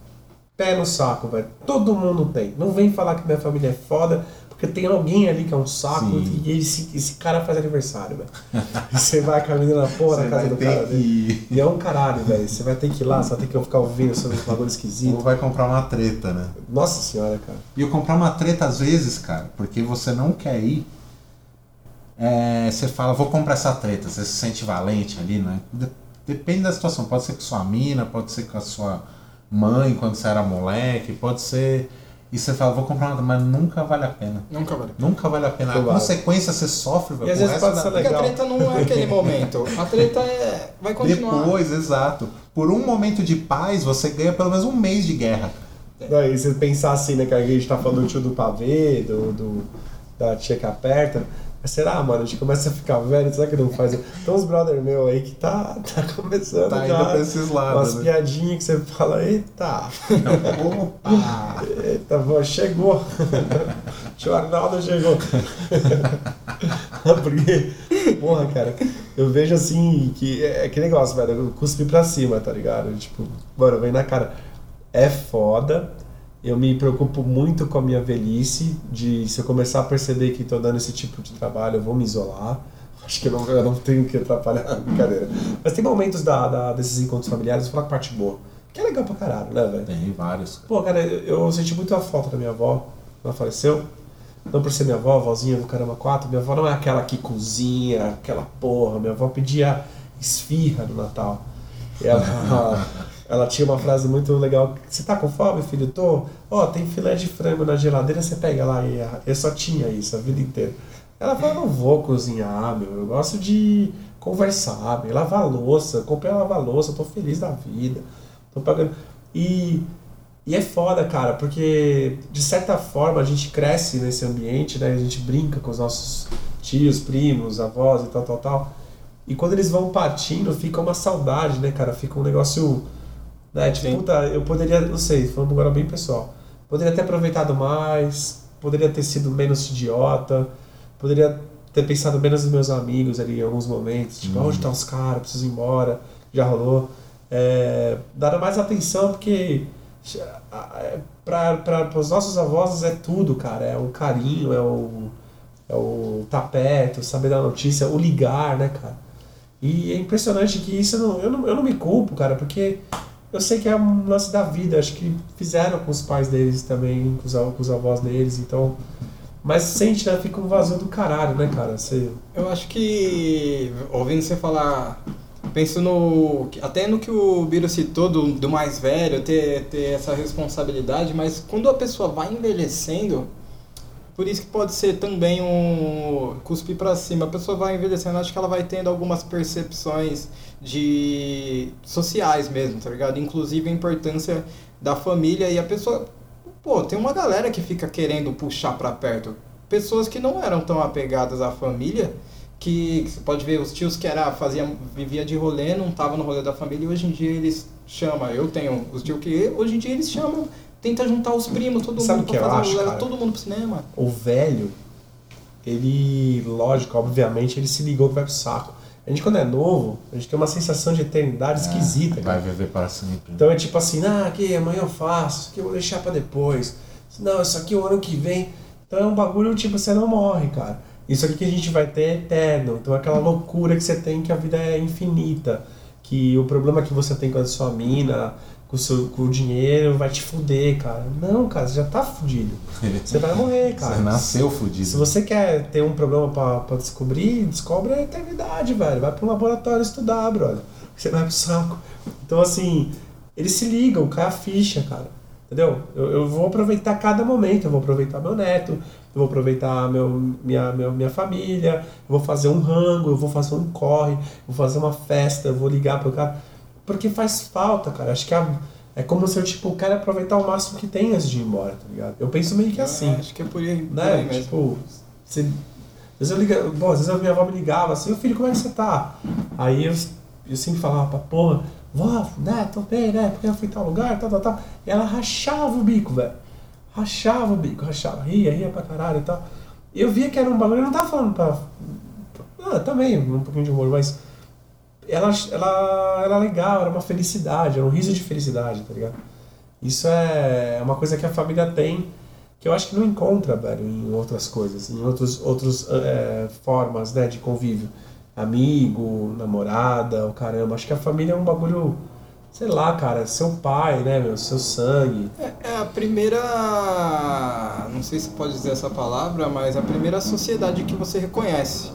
A: pé no saco, velho. Todo mundo tem. Não vem falar que minha família é foda, porque tem alguém ali que é um saco
B: Sim.
A: e esse, esse cara faz aniversário, velho. Você vai caminhando na porra na casa do cara.
B: que.
A: E é um caralho, velho. Você vai ter que ir lá, vai ter que ficar ouvindo sobre os bagulho esquisito.
B: Ou vai comprar uma treta, né?
A: Nossa senhora, cara.
B: E eu comprar uma treta às vezes, cara, porque você não quer ir. é, você fala, vou comprar essa treta, você se sente valente ali, né? De- Depende da situação. Pode ser com sua mina, pode ser com a sua mãe quando você era moleque, pode ser. E você fala, vou comprar uma, mas nunca vale a pena.
C: Nunca vale.
B: Nunca vale a pena. A
A: Não vale.
B: consequência você sofre,
A: E às vezes pode ser
C: Porque a
A: legal.
C: treta não é aquele (laughs) momento. A treta é. Vai continuar.
B: Depois, exato. Por um momento de paz, você ganha pelo menos um mês de guerra.
A: Daí você pensar assim, né, que a gente tá falando do tio do pavê, do, do- da tia que aperta. Será, mano? A gente começa a ficar velho, será que não faz? Tem uns brother meu aí que tá, tá começando
B: Tá indo pra esses
A: umas
B: lados. Né?
A: piadinhas que você fala, eita,
B: Opa!
A: eita, vó, chegou. (laughs) tio Arnaldo chegou. (laughs) Porque, porra, cara, eu vejo assim que é que negócio, velho, eu cuspi pra cima, tá ligado? Tipo, mano, vem na cara. É foda. Eu me preocupo muito com a minha velhice, de se eu começar a perceber que tô dando esse tipo de trabalho, eu vou me isolar. (laughs) Acho que eu não, eu não tenho que atrapalhar a brincadeira. Mas tem momentos da, da- desses encontros familiares, eu vou falar com a parte boa. Que é legal pra caralho, né, velho?
B: Tem vários.
A: Pô, cara, eu, eu senti muito a falta da minha avó. Ela faleceu. Não por ser minha avó, vozinha do Caramba 4. Minha avó não é aquela que cozinha, aquela porra. Minha avó pedia esfirra no Natal. Ela, (laughs) ela tinha uma frase muito legal. Você tá com fome, filho? Tô. Ó, tem filé de frango na geladeira, você pega lá. E eu só tinha isso a vida inteira. Ela falou, não vou cozinhar, meu. Eu gosto de conversar, meu. Lavar louça. Comprei lavar louça, tô feliz da vida. Tô pagando. E e é foda, cara, porque de certa forma a gente cresce nesse ambiente, né? A gente brinca com os nossos tios, primos, avós e tal, tal, tal. E quando eles vão partindo, fica uma saudade, né, cara? Fica um negócio. Né? Tipo, puta, eu poderia, não sei, falando agora bem pessoal, poderia ter aproveitado mais, poderia ter sido menos idiota, poderia ter pensado menos nos meus amigos ali em alguns momentos. Tipo,
B: Uhum.
A: onde estão os caras? Preciso ir embora. Já rolou. É, dar mais atenção, porque para os nossos avós é tudo, cara. É o carinho, é o, é o tá perto, saber da notícia, o ligar, né, cara? E é impressionante que isso eu não, eu não, eu não me culpo, cara, porque eu sei que é um lance da vida. Acho que fizeram com os pais deles também, com os, com os avós deles, então. Mas sente, né? Fica um vazio do caralho, né, cara? Você,
C: Eu acho que, ouvindo você falar, penso no. Até no que o Biro citou do, do mais velho, ter, ter essa responsabilidade, mas quando a pessoa vai envelhecendo, por isso que pode ser também um cuspir pra cima. A pessoa vai envelhecendo, acho que ela vai tendo algumas percepções de sociais mesmo, tá ligado? Inclusive a importância da família e a pessoa, pô, tem uma galera que fica querendo puxar pra perto. Pessoas que não eram tão apegadas à família, que, que você pode ver os tios que era fazia vivia de rolê, não tava no rolê da família e hoje em dia eles chamam. Eu tenho os tios que hoje em dia eles chamam, tenta juntar os primos, todo
A: Sabe
C: mundo
A: o que eu
C: fazer,
A: acho, cara?
C: todo mundo pro cinema.
A: o velho, ele, lógico, obviamente, ele se ligou que vai pro saco. A gente, quando é novo, a gente tem uma sensação de eternidade esquisita,
B: Vai
A: cara.
B: viver para sempre.
A: Então é tipo assim, ah, aqui amanhã eu faço, aqui eu vou deixar pra depois. Não, isso aqui o ano que vem. Então é um bagulho tipo, você não morre, cara. Isso aqui que a gente vai ter é eterno. Então é aquela loucura que você tem que a vida é infinita. que o problema que você tem com a sua mina, com o, seu, com o dinheiro, vai te fuder, cara. Não, cara, você já tá fudido. Você vai morrer, (laughs) cara.
B: Você nasceu fudido.
A: Se você quer ter um problema pra, pra descobrir, descobre a eternidade, velho. Vai pro laboratório estudar, brother. Você vai pro saco. Então, assim, eles se ligam, cai a ficha, cara. Entendeu? Eu, eu vou aproveitar cada momento. Eu vou aproveitar meu neto, eu vou aproveitar meu, minha, meu, minha família, eu vou fazer um rango, eu vou fazer um corre, eu vou fazer uma festa, eu vou ligar pro cara. Porque faz falta, cara. Acho que a- é como se eu, tipo, quero aproveitar o máximo que tem antes de ir embora, tá ligado? Eu penso meio que assim
C: Acho que é por aí, por
A: né?
C: aí mesmo.
A: Tipo, você, às vezes eu liga, bom, às vezes a minha avó me ligava assim, ô filho, como é que você tá? Aí eu, eu sempre falava pra porra, vó, né, tô bem, né? Porque eu fui em tal lugar, tal, tal, tal. E ela rachava o bico, velho. Rachava o bico, rachava, ria, ria pra caralho e tal. Eu via que era um bagulho, eu não tava falando pra. pra ah, também, um pouquinho de humor, mas. Ela, ela era legal, era uma felicidade, era um riso de felicidade, tá ligado? Isso é uma coisa que a família tem que eu acho que não encontra, velho, em outras coisas, em outros, outros é, formas, né, de convívio. Amigo, namorada, o caramba. Acho que a família é um bagulho, sei lá, cara, seu pai, né, meu, seu sangue.
C: É, é a primeira. Não sei se pode dizer essa palavra, mas a primeira sociedade que você reconhece,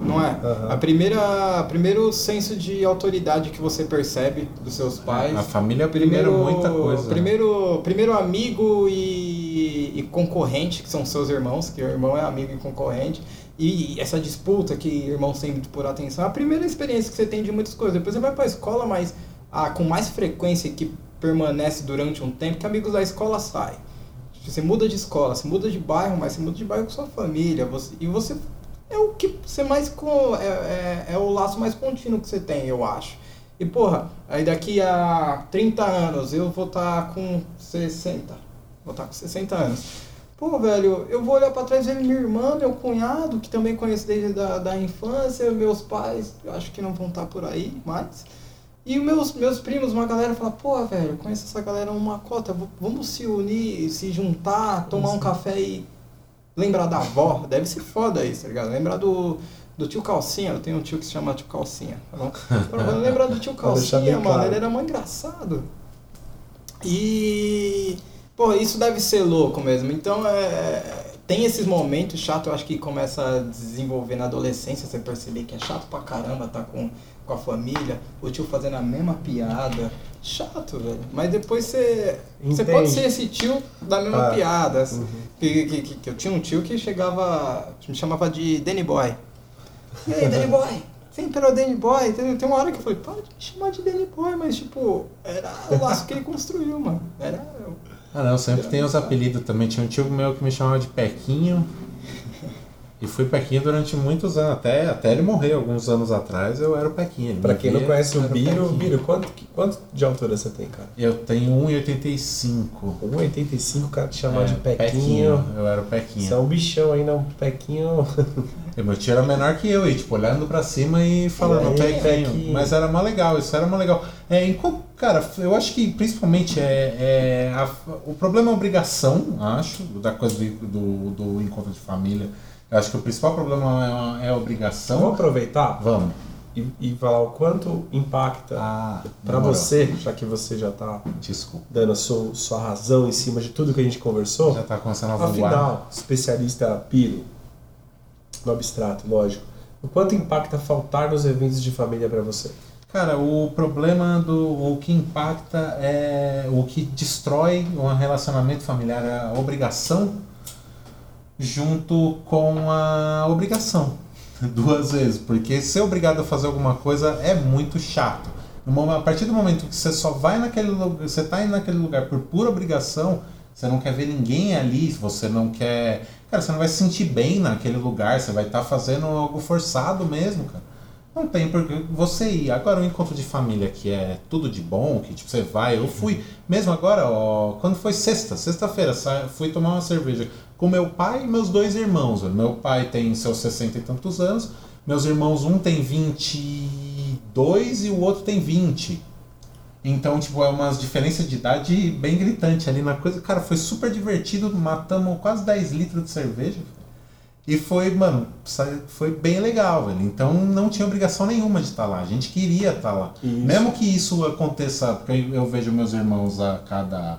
C: não é?
A: Aham.
C: A primeira. Primeiro senso de autoridade que você percebe dos seus pais.
B: A família é primeiro muita coisa.
C: Primeiro, primeiro amigo e, e concorrente, que são seus irmãos, que o irmão é amigo e concorrente. E essa disputa que irmãos têm por atenção, é a primeira experiência que você tem de muitas coisas. Depois você vai pra escola, mas ah, com mais frequência que permanece durante um tempo, que amigos da escola saem. Você muda de escola, você muda de bairro, mas você muda de bairro com sua família. Você, e você é o que você mais. É, é, é o laço mais contínuo que você tem, eu acho. E porra, aí daqui a 30 anos eu vou estar com 60. Vou estar com 60 anos. Pô, velho, eu vou olhar pra trás e ver minha irmã, meu cunhado, que também conheço desde da, da infância, meus pais, eu acho que não vão estar por aí mais. E meus, meus primos, uma galera fala, pô, velho, conheço essa galera uma cota, vamos se unir, se juntar, tomar um café e lembrar da avó. Deve ser foda isso, tá ligado? Lembrar do, do tio Calcinha, eu tenho um tio que se chama tio Calcinha, tá bom? (laughs) Vamos lembrar do tio Calcinha, mano,
A: claro.
C: ele era mó engraçado. E, pô, isso deve ser louco mesmo. Então, é, tem esses momentos chatos, eu acho que começa a desenvolver na adolescência, você perceber que é chato pra caramba tá com, com a família, o tio fazendo a mesma piada. Chato, velho. Mas depois você. Você pode ser esse tio da mesma
A: Ah,
C: piada.
A: uhum.
C: Que, que, que, que eu tinha um tio que chegava. me chamava de Danny Boy. E aí, Danny Boy? Sempre era o Danny Boy. Tem, tem uma hora que eu falei, para de me chamar de Danny Boy, mas tipo, era o laço que ele construiu, mano. Era.
B: Ah não, sempre tem os apelidos também. Tinha um tio meu que me chamava de Pequinho. E fui Pequinho durante muitos anos, até, até ele morrer alguns anos atrás, eu era o Pequinho. Ele
A: Pra quem não conhece o Biro,
B: Pequinho.
A: Biro, quanto, quanto de altura você tem, cara?
B: Eu tenho 1,85.
A: 1,85, o cara te chamar
B: É,
A: de Pequinho.
B: Eu era o
A: Você é
B: Pequinho.
A: um bichão aí, não? Pequinho. (laughs)
B: E meu tio era menor que eu, e tipo, olhando pra cima e falando
A: aí,
B: Pequinho.
A: Pequinho?
B: Mas era mó legal, isso era mó legal. É, em cara, eu acho que principalmente é, é a- o problema é a obrigação, acho, da coisa do, do, do encontro de família. Eu acho que o principal problema é a, é a obrigação.
A: Vamos aproveitar
B: Vamos.
A: e, e falar o quanto impacta
B: Ah,
A: pra
B: demorou.
A: você, já que você já tá
B: Desculpa.
A: dando a sua, sua razão em cima de tudo que a gente conversou.
B: Já tá começando a voar.
A: Afinal, especialista Piro, no abstrato, lógico. O quanto impacta faltar nos eventos de família pra você?
B: Cara, o problema do. O que impacta é. O que destrói um relacionamento familiar, a obrigação junto com a obrigação. (laughs) Duas vezes. Porque ser obrigado a fazer alguma coisa é muito chato. A partir do momento que você só vai naquele lugar. Você tá indo naquele lugar por pura obrigação, você não quer ver ninguém ali, você não quer. Cara, você não vai se sentir bem naquele lugar, você vai estar fazendo algo forçado mesmo, cara. Não tem porque você ir. Agora, o encontro de família que é tudo de bom, que tipo, você vai. Eu fui, mesmo agora, ó, quando foi sexta, sexta-feira, fui tomar uma cerveja com meu pai e meus dois irmãos. Meu pai tem seus 60 e tantos anos, meus irmãos, um tem 22 e o outro tem 20. Então, tipo, é umas diferenças de idade bem gritante ali na coisa. Cara, foi super divertido, matamos quase 10 litros de cerveja. E foi, mano, foi bem legal, velho. Então não tinha obrigação nenhuma de estar lá. A gente queria estar lá.
A: Isso.
B: Mesmo que isso aconteça, porque eu vejo meus irmãos a cada,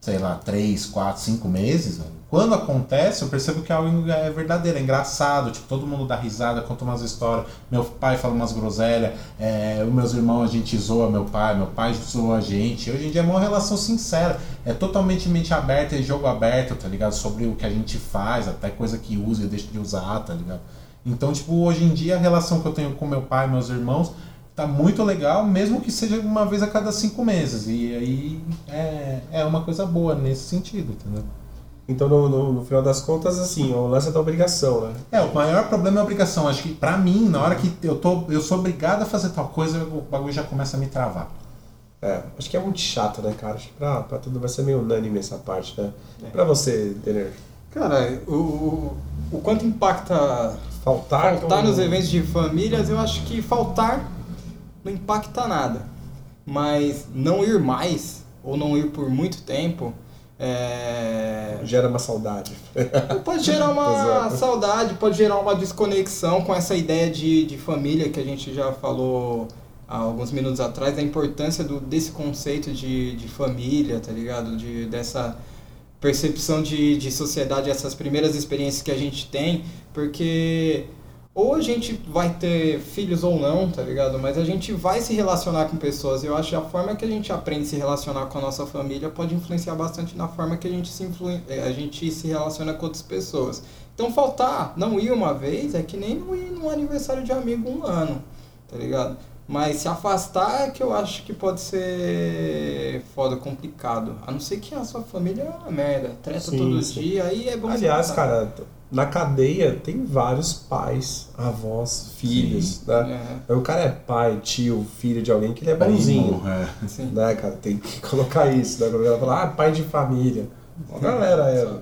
B: sei lá, três, quatro, cinco meses, velho. Quando acontece, eu percebo que algo é verdadeiro, é engraçado. Tipo, todo mundo dá risada, conta umas histórias. Meu pai fala umas groselhas. É, meus irmãos, a gente zoa meu pai, meu pai zoa a gente. Hoje em dia é uma relação sincera. É totalmente mente aberta e jogo aberto, tá ligado? Sobre o que a gente faz, até coisa que usa e deixa de usar, tá ligado? Então, tipo, hoje em dia a relação que eu tenho com meu pai e meus irmãos tá muito legal, mesmo que seja uma vez a cada cinco meses. E aí é, é uma coisa boa nesse sentido, entendeu?
A: Então, no, no- no final das contas, assim, o lance é da obrigação, né?
B: É, o maior problema é a obrigação. Acho que pra mim, na hora que eu tô, eu sou obrigado a fazer tal coisa, o bagulho já começa a me travar.
A: É, acho que é muito chato, né, cara? Acho que pra, pra tudo vai ser meio unânime essa parte, né?
C: É.
A: Pra você, Denner,
C: Cara, o, o, o quanto impacta
A: faltar...
C: faltar
A: então-
C: nos eventos de famílias, eu acho que faltar não impacta nada. Mas não ir mais, ou não ir por muito tempo, é...
A: Gera uma saudade. (laughs)
C: pode gerar uma (laughs) saudade, pode gerar uma desconexão com essa ideia de, de família que a gente já falou há alguns minutos atrás, da importância do, desse conceito de, de família, tá ligado? De, dessa percepção de, de sociedade, essas primeiras experiências que a gente tem, porque ou a gente vai ter filhos ou não, tá ligado? Mas a gente vai se relacionar com pessoas. Eu acho que a forma que a gente aprende a se relacionar com a nossa família pode influenciar bastante na forma que a gente se, influen- eh, a gente se relaciona com outras pessoas. Então faltar, não ir uma vez, é que nem não ir num aniversário de amigo um ano, tá ligado? Mas se afastar é que eu acho que pode ser foda, complicado. A não ser que a sua família é uma merda, treta
A: Sim,
C: todo
A: sim.
C: dia, aí é bom
A: Aliás, cara, na cadeia tem vários pais, avós, filhos, né?
C: É,
A: O cara é pai, tio, filho de alguém que ele é bonzinho.
B: Primo, é.
C: sim.
A: Né, cara? Tem que colocar isso, né? Quando ela fala, ah, pai de família. Uma galera é. Então,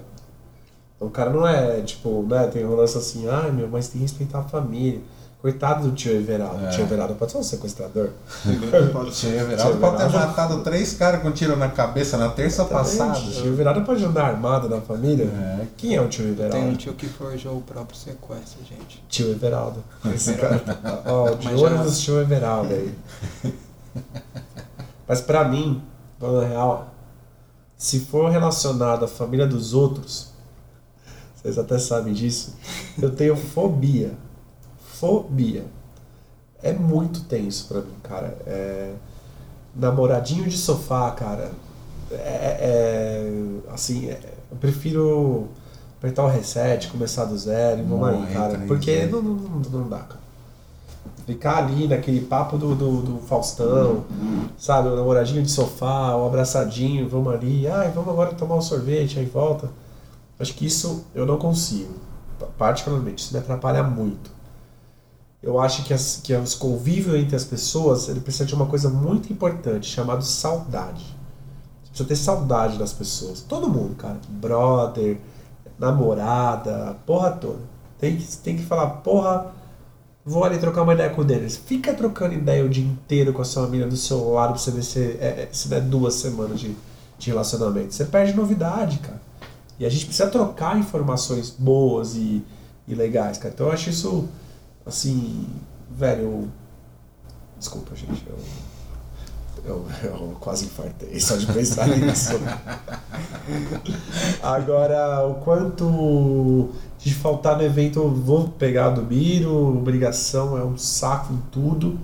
A: o cara não é, tipo, né? Tem um lance assim, ai meu, mas tem que respeitar a família. Coitado do tio Everaldo.
B: É.
A: O tio Everaldo pode ser um sequestrador.
B: Tio Everaldo pode ter
A: Everaldo.
B: matado três caras com tiro na cabeça na terça passada.
A: O tio Everaldo pode andar armado na família.
B: É.
A: Quem é o tio Everaldo?
C: Tem um tio que forjou o próprio sequestro, gente.
A: Tio Everaldo. Esse cara. Ó, de olho nos tio Everaldo aí. Mas pra mim, falando real, se for relacionado à família dos outros, vocês até sabem disso, eu tenho fobia. Fobia. É muito tenso pra mim, cara. É... Namoradinho de sofá, cara. É, é- assim, é- eu prefiro apertar o reset, começar do zero e vamos aí, cara. Porque
B: vezes.
A: não, não, não, não dá, cara. Ficar ali naquele papo do, do, do Faustão, sabe? O namoradinho de sofá, o abraçadinho, vamos ali, ai, vamos agora tomar um sorvete, aí volta. Acho que isso eu não consigo, particularmente, isso me atrapalha muito. Eu acho que, as, que os convívios entre as pessoas, ele precisa de uma coisa muito importante, chamado saudade. Você precisa ter saudade das pessoas. Todo mundo, cara. Brother, namorada, porra toda. Tem que, tem que falar, porra, vou ali trocar uma ideia com eles. Fica trocando ideia o dia inteiro com a sua amiga do seu lado pra você ver se, é, é, se der duas semanas de, de relacionamento. Você perde novidade, cara. E a gente precisa trocar informações boas e, e legais, cara. Então eu acho isso, assim, velho. eu- Desculpa, gente. Eu, eu, eu quase infartei só de pensar (laughs) nisso. Agora, o quanto de faltar no evento, eu vou pegar do Biro, obrigação é um saco em tudo.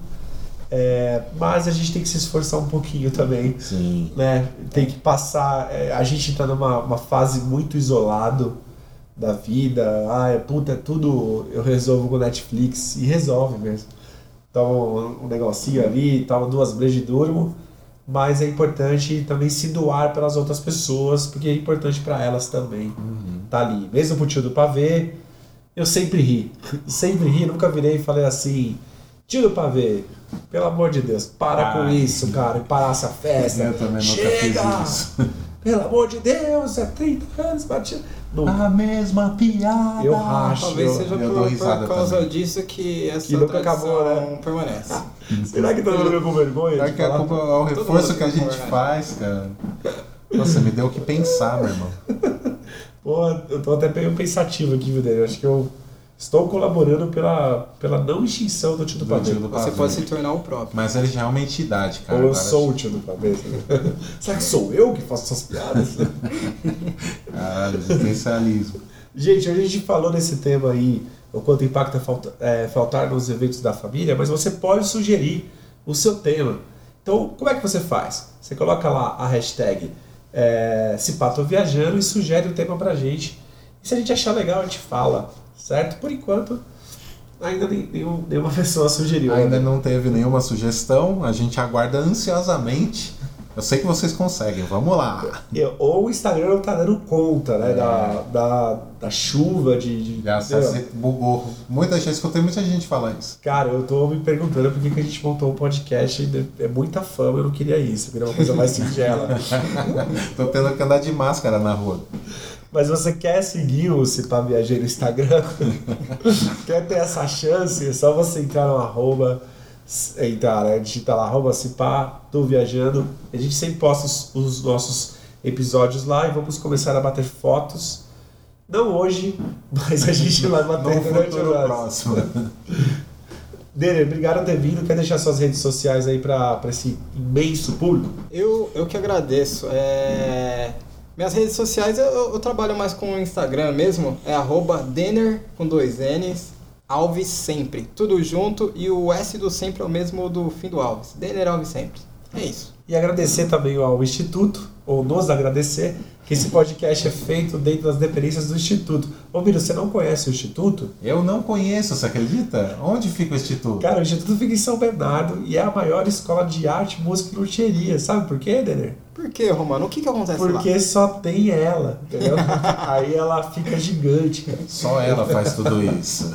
A: É, mas a gente tem que se esforçar um pouquinho também
B: Sim.
A: né? Tem que passar. é, a gente tá numa uma fase muito isolado da vida. Ah, é, puta, é tudo eu resolvo com Netflix. E resolve mesmo. Toma um, um negocinho ali, toma duas brejas de durmo. Mas é importante também se doar pelas outras pessoas, porque é importante para elas também. Tá ali. Mesmo pro tio do pavê, eu sempre ri. (laughs) sempre ri, nunca virei e falei assim. Tio do pavê, pelo amor de Deus, para com
B: Ai.
A: isso, cara, e parar essa festa.
B: Eu também nunca
A: Chega!
B: fiz isso. (laughs)
A: Pelo amor de Deus, é 30 anos, bati. Não,
B: A mesma piada.
A: Eu racho.
C: Talvez
A: eu-
C: seja
B: eu
C: por,
B: dou
C: por causa
B: também.
C: disso que essa
A: Que nunca acabou, né?
C: permanece. (laughs)
A: será que todo mundo fica com vergonha?
B: Será
A: de
B: que
A: falar?
B: culpa é o
C: Todo
B: reforço
C: mundo
B: que a gente faz, cara? Nossa, me deu o que pensar, meu irmão.
A: Pô, eu tô até meio pensativo aqui, viu, Daniel? Acho que eu estou colaborando pela, pela não extinção do tio do
B: Do
A: pavê.
B: tio do
C: Você
B: pavê.
C: pode se tornar o próprio.
B: Mas ele já é uma entidade, cara.
A: Ou eu sou o tio do pavê. Será que sou eu que faço essas piadas? (laughs)
B: Caralho, existencialismo.
A: Gente, hoje a gente falou nesse tema aí, o quanto impacta falta, é, faltar nos eventos da família, mas você pode sugerir o seu tema. Então, como é que você faz? Você coloca lá a hashtag é, Cipato Viajando e sugere o tema pra gente. E se a gente achar legal, a gente fala, certo? Por enquanto, ainda nenhum, nenhuma (laughs) pessoa sugeriu.
B: Ainda
A: né?
B: não teve nenhuma sugestão, a gente aguarda ansiosamente. Eu sei que vocês conseguem, vamos lá.
A: Eu- Ou o Instagram não tá dando conta, né?
B: É.
A: Da, da, da chuva, de. de
B: Já bugou. Muita gente, escutei muita gente falar isso.
A: Cara, eu tô me perguntando por que, que a gente montou um podcast. e É muita fama, eu não queria isso. Eu queria uma coisa mais singela. (laughs)
B: Tô tendo que andar de máscara na rua.
A: Mas você quer seguir o Cipá Viajei no Instagram? (laughs) quer ter essa chance? É só você entrar no arroba, entrar, né? Digita lá, arroba Cipá, tô viajando. A gente sempre posta os, os nossos episódios lá e vamos começar a bater fotos. Não hoje, (laughs) mas a gente vai bater
B: No
A: durante o
B: próximo. (laughs)
A: Denner, obrigado por ter vindo. Quer deixar suas redes sociais aí para esse imenso público?
C: Eu, eu que agradeço. É, Minhas redes sociais eu, eu trabalho mais com o Instagram mesmo. É arroba Denner com dois N's. Alves sempre. Tudo junto. E o S do sempre é o mesmo do fim do Alves. Denner Alves sempre. É isso.
A: E agradecer também ao Instituto, ou nos agradecer, que esse podcast é feito dentro das dependências do Instituto. Ô, Miro, você não conhece o Instituto?
B: Eu não conheço, você acredita? Onde fica o instituto?
A: Cara, o Instituto fica em São Bernardo e é a maior escola de arte, música e luthieria. Sabe por quê, Denner?
C: Por que, Romano? O que, que acontece lá?
A: Porque só tem ela, entendeu? (laughs) Aí ela fica gigante, cara.
B: Só ela faz tudo isso.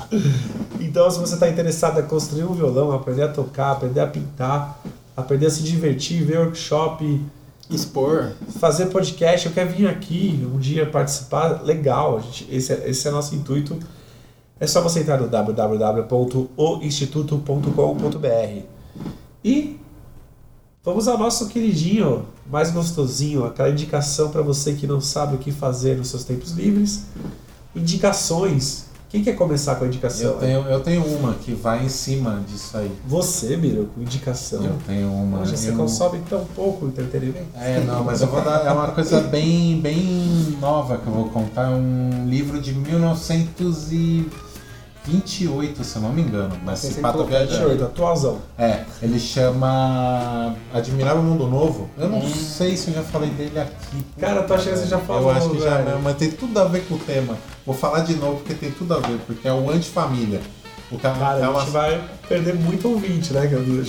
A: Então, se você está interessado em construir um violão, aprender a tocar, aprender a pintar, aprender a se divertir, ver workshop,
C: Expor.
A: fazer podcast, eu quero vir aqui um dia participar, legal, gente, esse, é, esse é nosso intuito. É só você entrar no www.oinstituto.com.br e vamos ao nosso queridinho, mais gostosinho, aquela indicação para você que não sabe o que fazer nos seus tempos livres. Indicações. Quem quer começar com a indicação?
B: Eu tenho, eu tenho uma que vai em cima disso aí.
A: Você, Miro, com indicação.
B: Eu tenho uma.
A: Hoje você
B: eu-
A: consome tão pouco entretenimento.
B: É, não, mas eu vou dar. É uma coisa bem, bem nova que eu vou contar. É um livro de 1928, se eu não me engano. Mas se
C: colocou
B: viajando.
A: 28, atualzão.
B: É, ele chama Admirável Mundo Novo. Eu não sei se eu já falei dele aqui.
A: Cara, eu tô achando que você já falou,
B: Eu acho que já,
A: velho.
B: né? mas tem tudo a ver com o tema. Vou falar de novo porque tem tudo a ver, porque é o antifamília. O cara,
A: Cara,
B: é
A: a
B: uma-
A: gente vai perder muito ouvinte, né, Gabriel?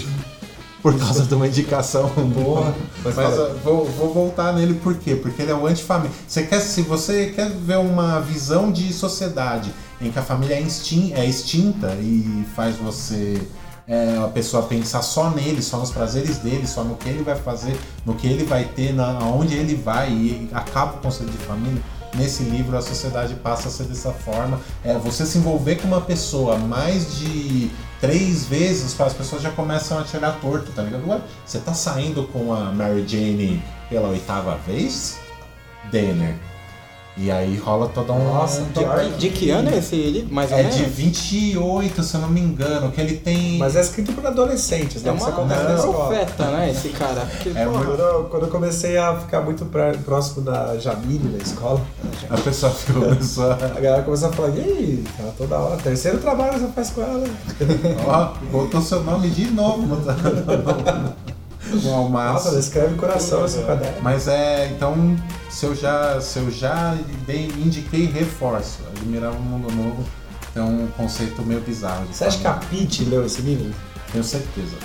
B: por causa de uma indicação boa. (laughs)
A: Mas
B: Mas vou, vou voltar nele por quê? Porque ele é o antifamília. Você quer, se você quer ver uma visão de sociedade em que a família é, extin- é extinta e faz você é, a pessoa pensar só nele, só nos prazeres dele, só no que ele vai fazer, no que ele vai ter, na, aonde ele vai e acaba o conceito de família. Nesse livro a sociedade passa a ser dessa forma. É, você se envolver com uma pessoa mais de três vezes, as pessoas já começam a tirar torto, tá ligado? Ué, você tá saindo com a Mary Jane pela oitava vez? Denner. E aí rola toda um.
A: Nossa,
B: um
A: pior
C: De que ano é esse livro? Mais ou
B: É
C: menos?
B: de 28, se eu não me engano, que ele tem.
A: Mas é escrito por adolescentes, né?
C: É uma
A: na escola.
C: profeta, né, esse cara? Porque,
B: É
C: porra,
A: Quando eu, quando eu comecei a ficar muito pra- próximo da Jamile na escola,
B: A pessoa ficou. (laughs) A
A: galera começou a falar, e aí, cara, toda hora, terceiro trabalho você faz com ela.
B: Ó, botou seu nome de novo (laughs)
A: Nossa,
B: almaço.
A: ela escreve coração esse caderno.
B: Mas é, então, se eu já, se eu já dei, indiquei reforço, admirar um mundo novo, tem um conceito meio bizarro.
A: Você acha que a. Pete leu esse livro?
B: Tenho certeza.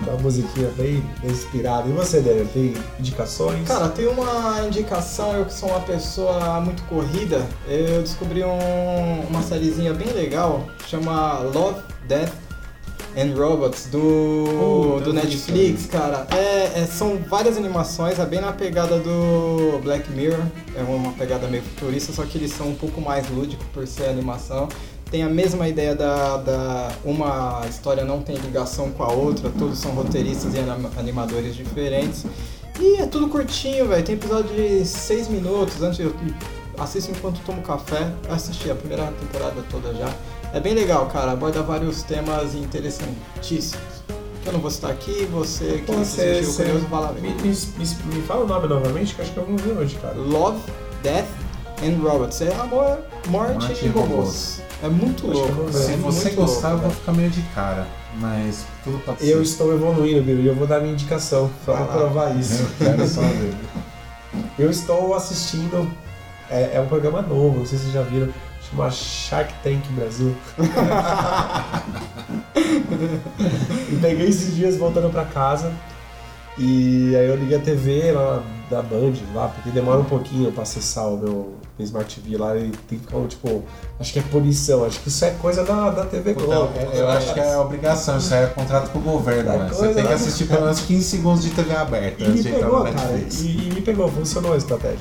A: Uma musiquinha bem, bem inspirada. E você, Daniel, tem indicações?
C: Cara, tem uma indicação, eu que sou uma pessoa muito corrida, eu descobri um- uma sériezinha bem legal, chama Love, Death and Robots, do, do Netflix, cara. É, é- são várias animações, é bem na pegada do Black Mirror, é uma pegada meio futurista, só que eles são um pouco mais lúdicos por ser animação. Tem a mesma ideia da, da uma história não tem ligação com a outra, todos são roteiristas e anima- animadores diferentes. E é tudo curtinho, velho. Tem episódio de 6 minutos. Antes eu assisto enquanto tomo café. Eu assisti a primeira temporada toda já. É bem legal, cara. Aborda vários temas interessantíssimos. Que eu não vou citar aqui, você que
A: Você- você-
C: curioso, vai lá ver.
A: Me, me, me, me fala o nome novamente, que eu acho que eu vou ver hoje, cara.
C: Love, Death and Robots. É amor, morte,
B: Morte
C: e robôs.
B: robôs.
C: É muito
A: Acho eu
C: louco.
A: vou ver.
C: é
B: Se você gostar, eu
C: louco,
B: vou
C: velho.
B: ficar meio de cara. Mas tudo pode ser.
A: Eu estou evoluindo, Biro, e eu vou dar minha indicação só pra provar isso.
B: Eu quero só ver.
A: Eu estou assistindo. É, é um programa novo, não sei se vocês já viram. Chama Shark Tank Brasil. (laughs) e peguei esses dias voltando pra casa. E aí eu liguei a TV lá da Band, lá, porque demora um pouquinho pra acessar o meu, meu Smart TV lá e tem que ficar, tipo, acho que é punição, acho que isso é coisa da, da TV
B: Puta,
A: Globo.
B: eu, eu acho que é obrigação, isso aí é contrato com o governo,
A: É
B: né? Você tem que assistir pelo menos 15 segundos de TV aberta
A: E me pegou, cara. E, e me pegou, funcionou a estratégia.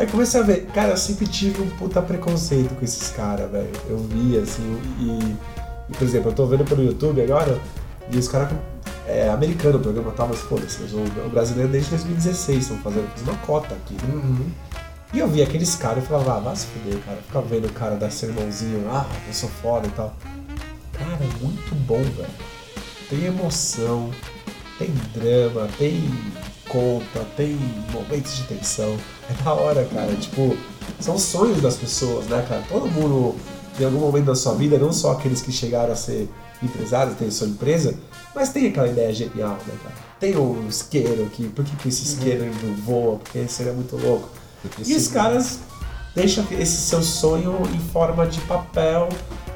A: Aí comecei a ver, cara, eu sempre tive um puta preconceito com esses caras, velho. Eu vi, assim, e, e, por exemplo, eu tô vendo pelo YouTube agora, e os caras. É americano o programa, tá? Mas foda-se, o, o brasileiro desde 2016 estão fazendo, fiz uma cota aqui. E eu vi aqueles caras e falava, ah, vai se fuder, cara. Ficava vendo o cara dar sermãozinho, ah, eu sou foda e tal. Cara, é muito bom, velho. Tem emoção, tem drama, tem conta, tem momentos de tensão. É da hora, cara. Tipo, são sonhos das pessoas, né, cara? Todo mundo, em algum momento da sua vida, não só aqueles que chegaram a ser empresários, tem sua empresa, mas tem aquela ideia genial, né, cara? Tem o isqueiro aqui, por que, que esse isqueiro não voa? Porque seria muito louco. E os caras deixam esse seu sonho em forma de papel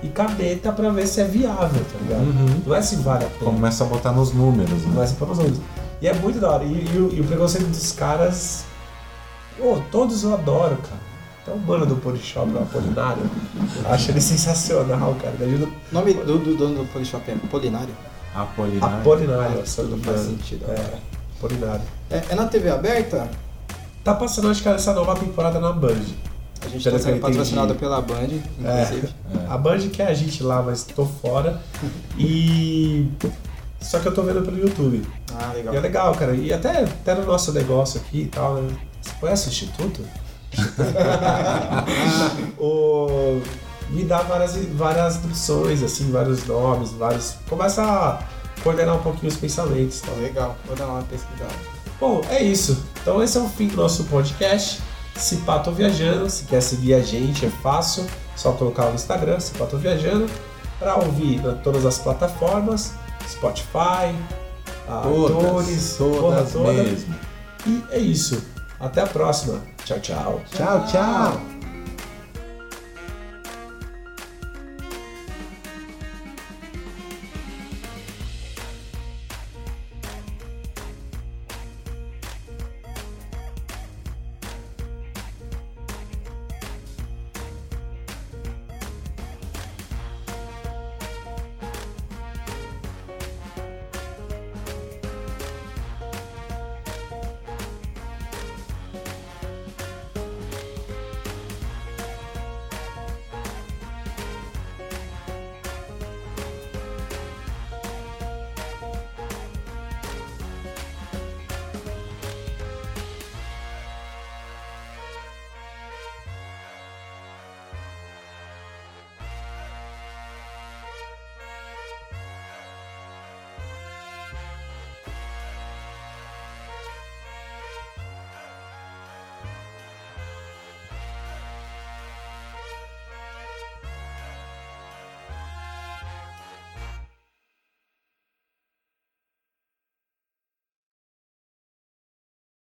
A: e caneta pra ver se é viável, tá ligado?
B: Uhum.
A: Não é se vale a pena.
B: Começa a botar nos números, né?
A: é se pôr nos olhos. E é muito da hora. E, e o, e o preconceito dos caras. Pô, todos eu adoro, cara. Até o mano do Polishop, o Apolinário. Acho ele sensacional, cara. Ele ajuda.
C: O nome do, do dono do Polishop é Polinário?
B: Apolinário.
A: Apolinário,
C: Ah, tudo faz sentido
A: É. Apolinário.
C: É, é na TV aberta?
A: Tá passando, acho que essa nova temporada na Band.
C: A gente
A: Pelo eu
C: sendo patrocinado pela Band, inclusive.
A: A Band quer a gente lá, mas tô fora. E. Só que eu tô vendo pelo YouTube.
C: Ah, legal.
A: E é legal, cara. E até, até no nosso negócio aqui e tal, né? Você conhece o Instituto? (laughs) o, me dá várias, várias instruções, assim, vários nomes, vários. Começa a coordenar um pouquinho os pensamentos tal.
C: Legal, vou dar uma pesquisada.
A: Bom, é isso. Então esse é o fim do nosso podcast. Se pá, tô viajando. Se quer seguir a gente, é fácil. Só colocar no Instagram, se pá, tô viajando. Pra ouvir em todas as plataformas. Spotify,
B: Todas,
A: iTunes,
B: todas
A: toda.
B: mesmo.
A: E é isso. Até a próxima. Tchau, tchau.
B: Tchau, tchau.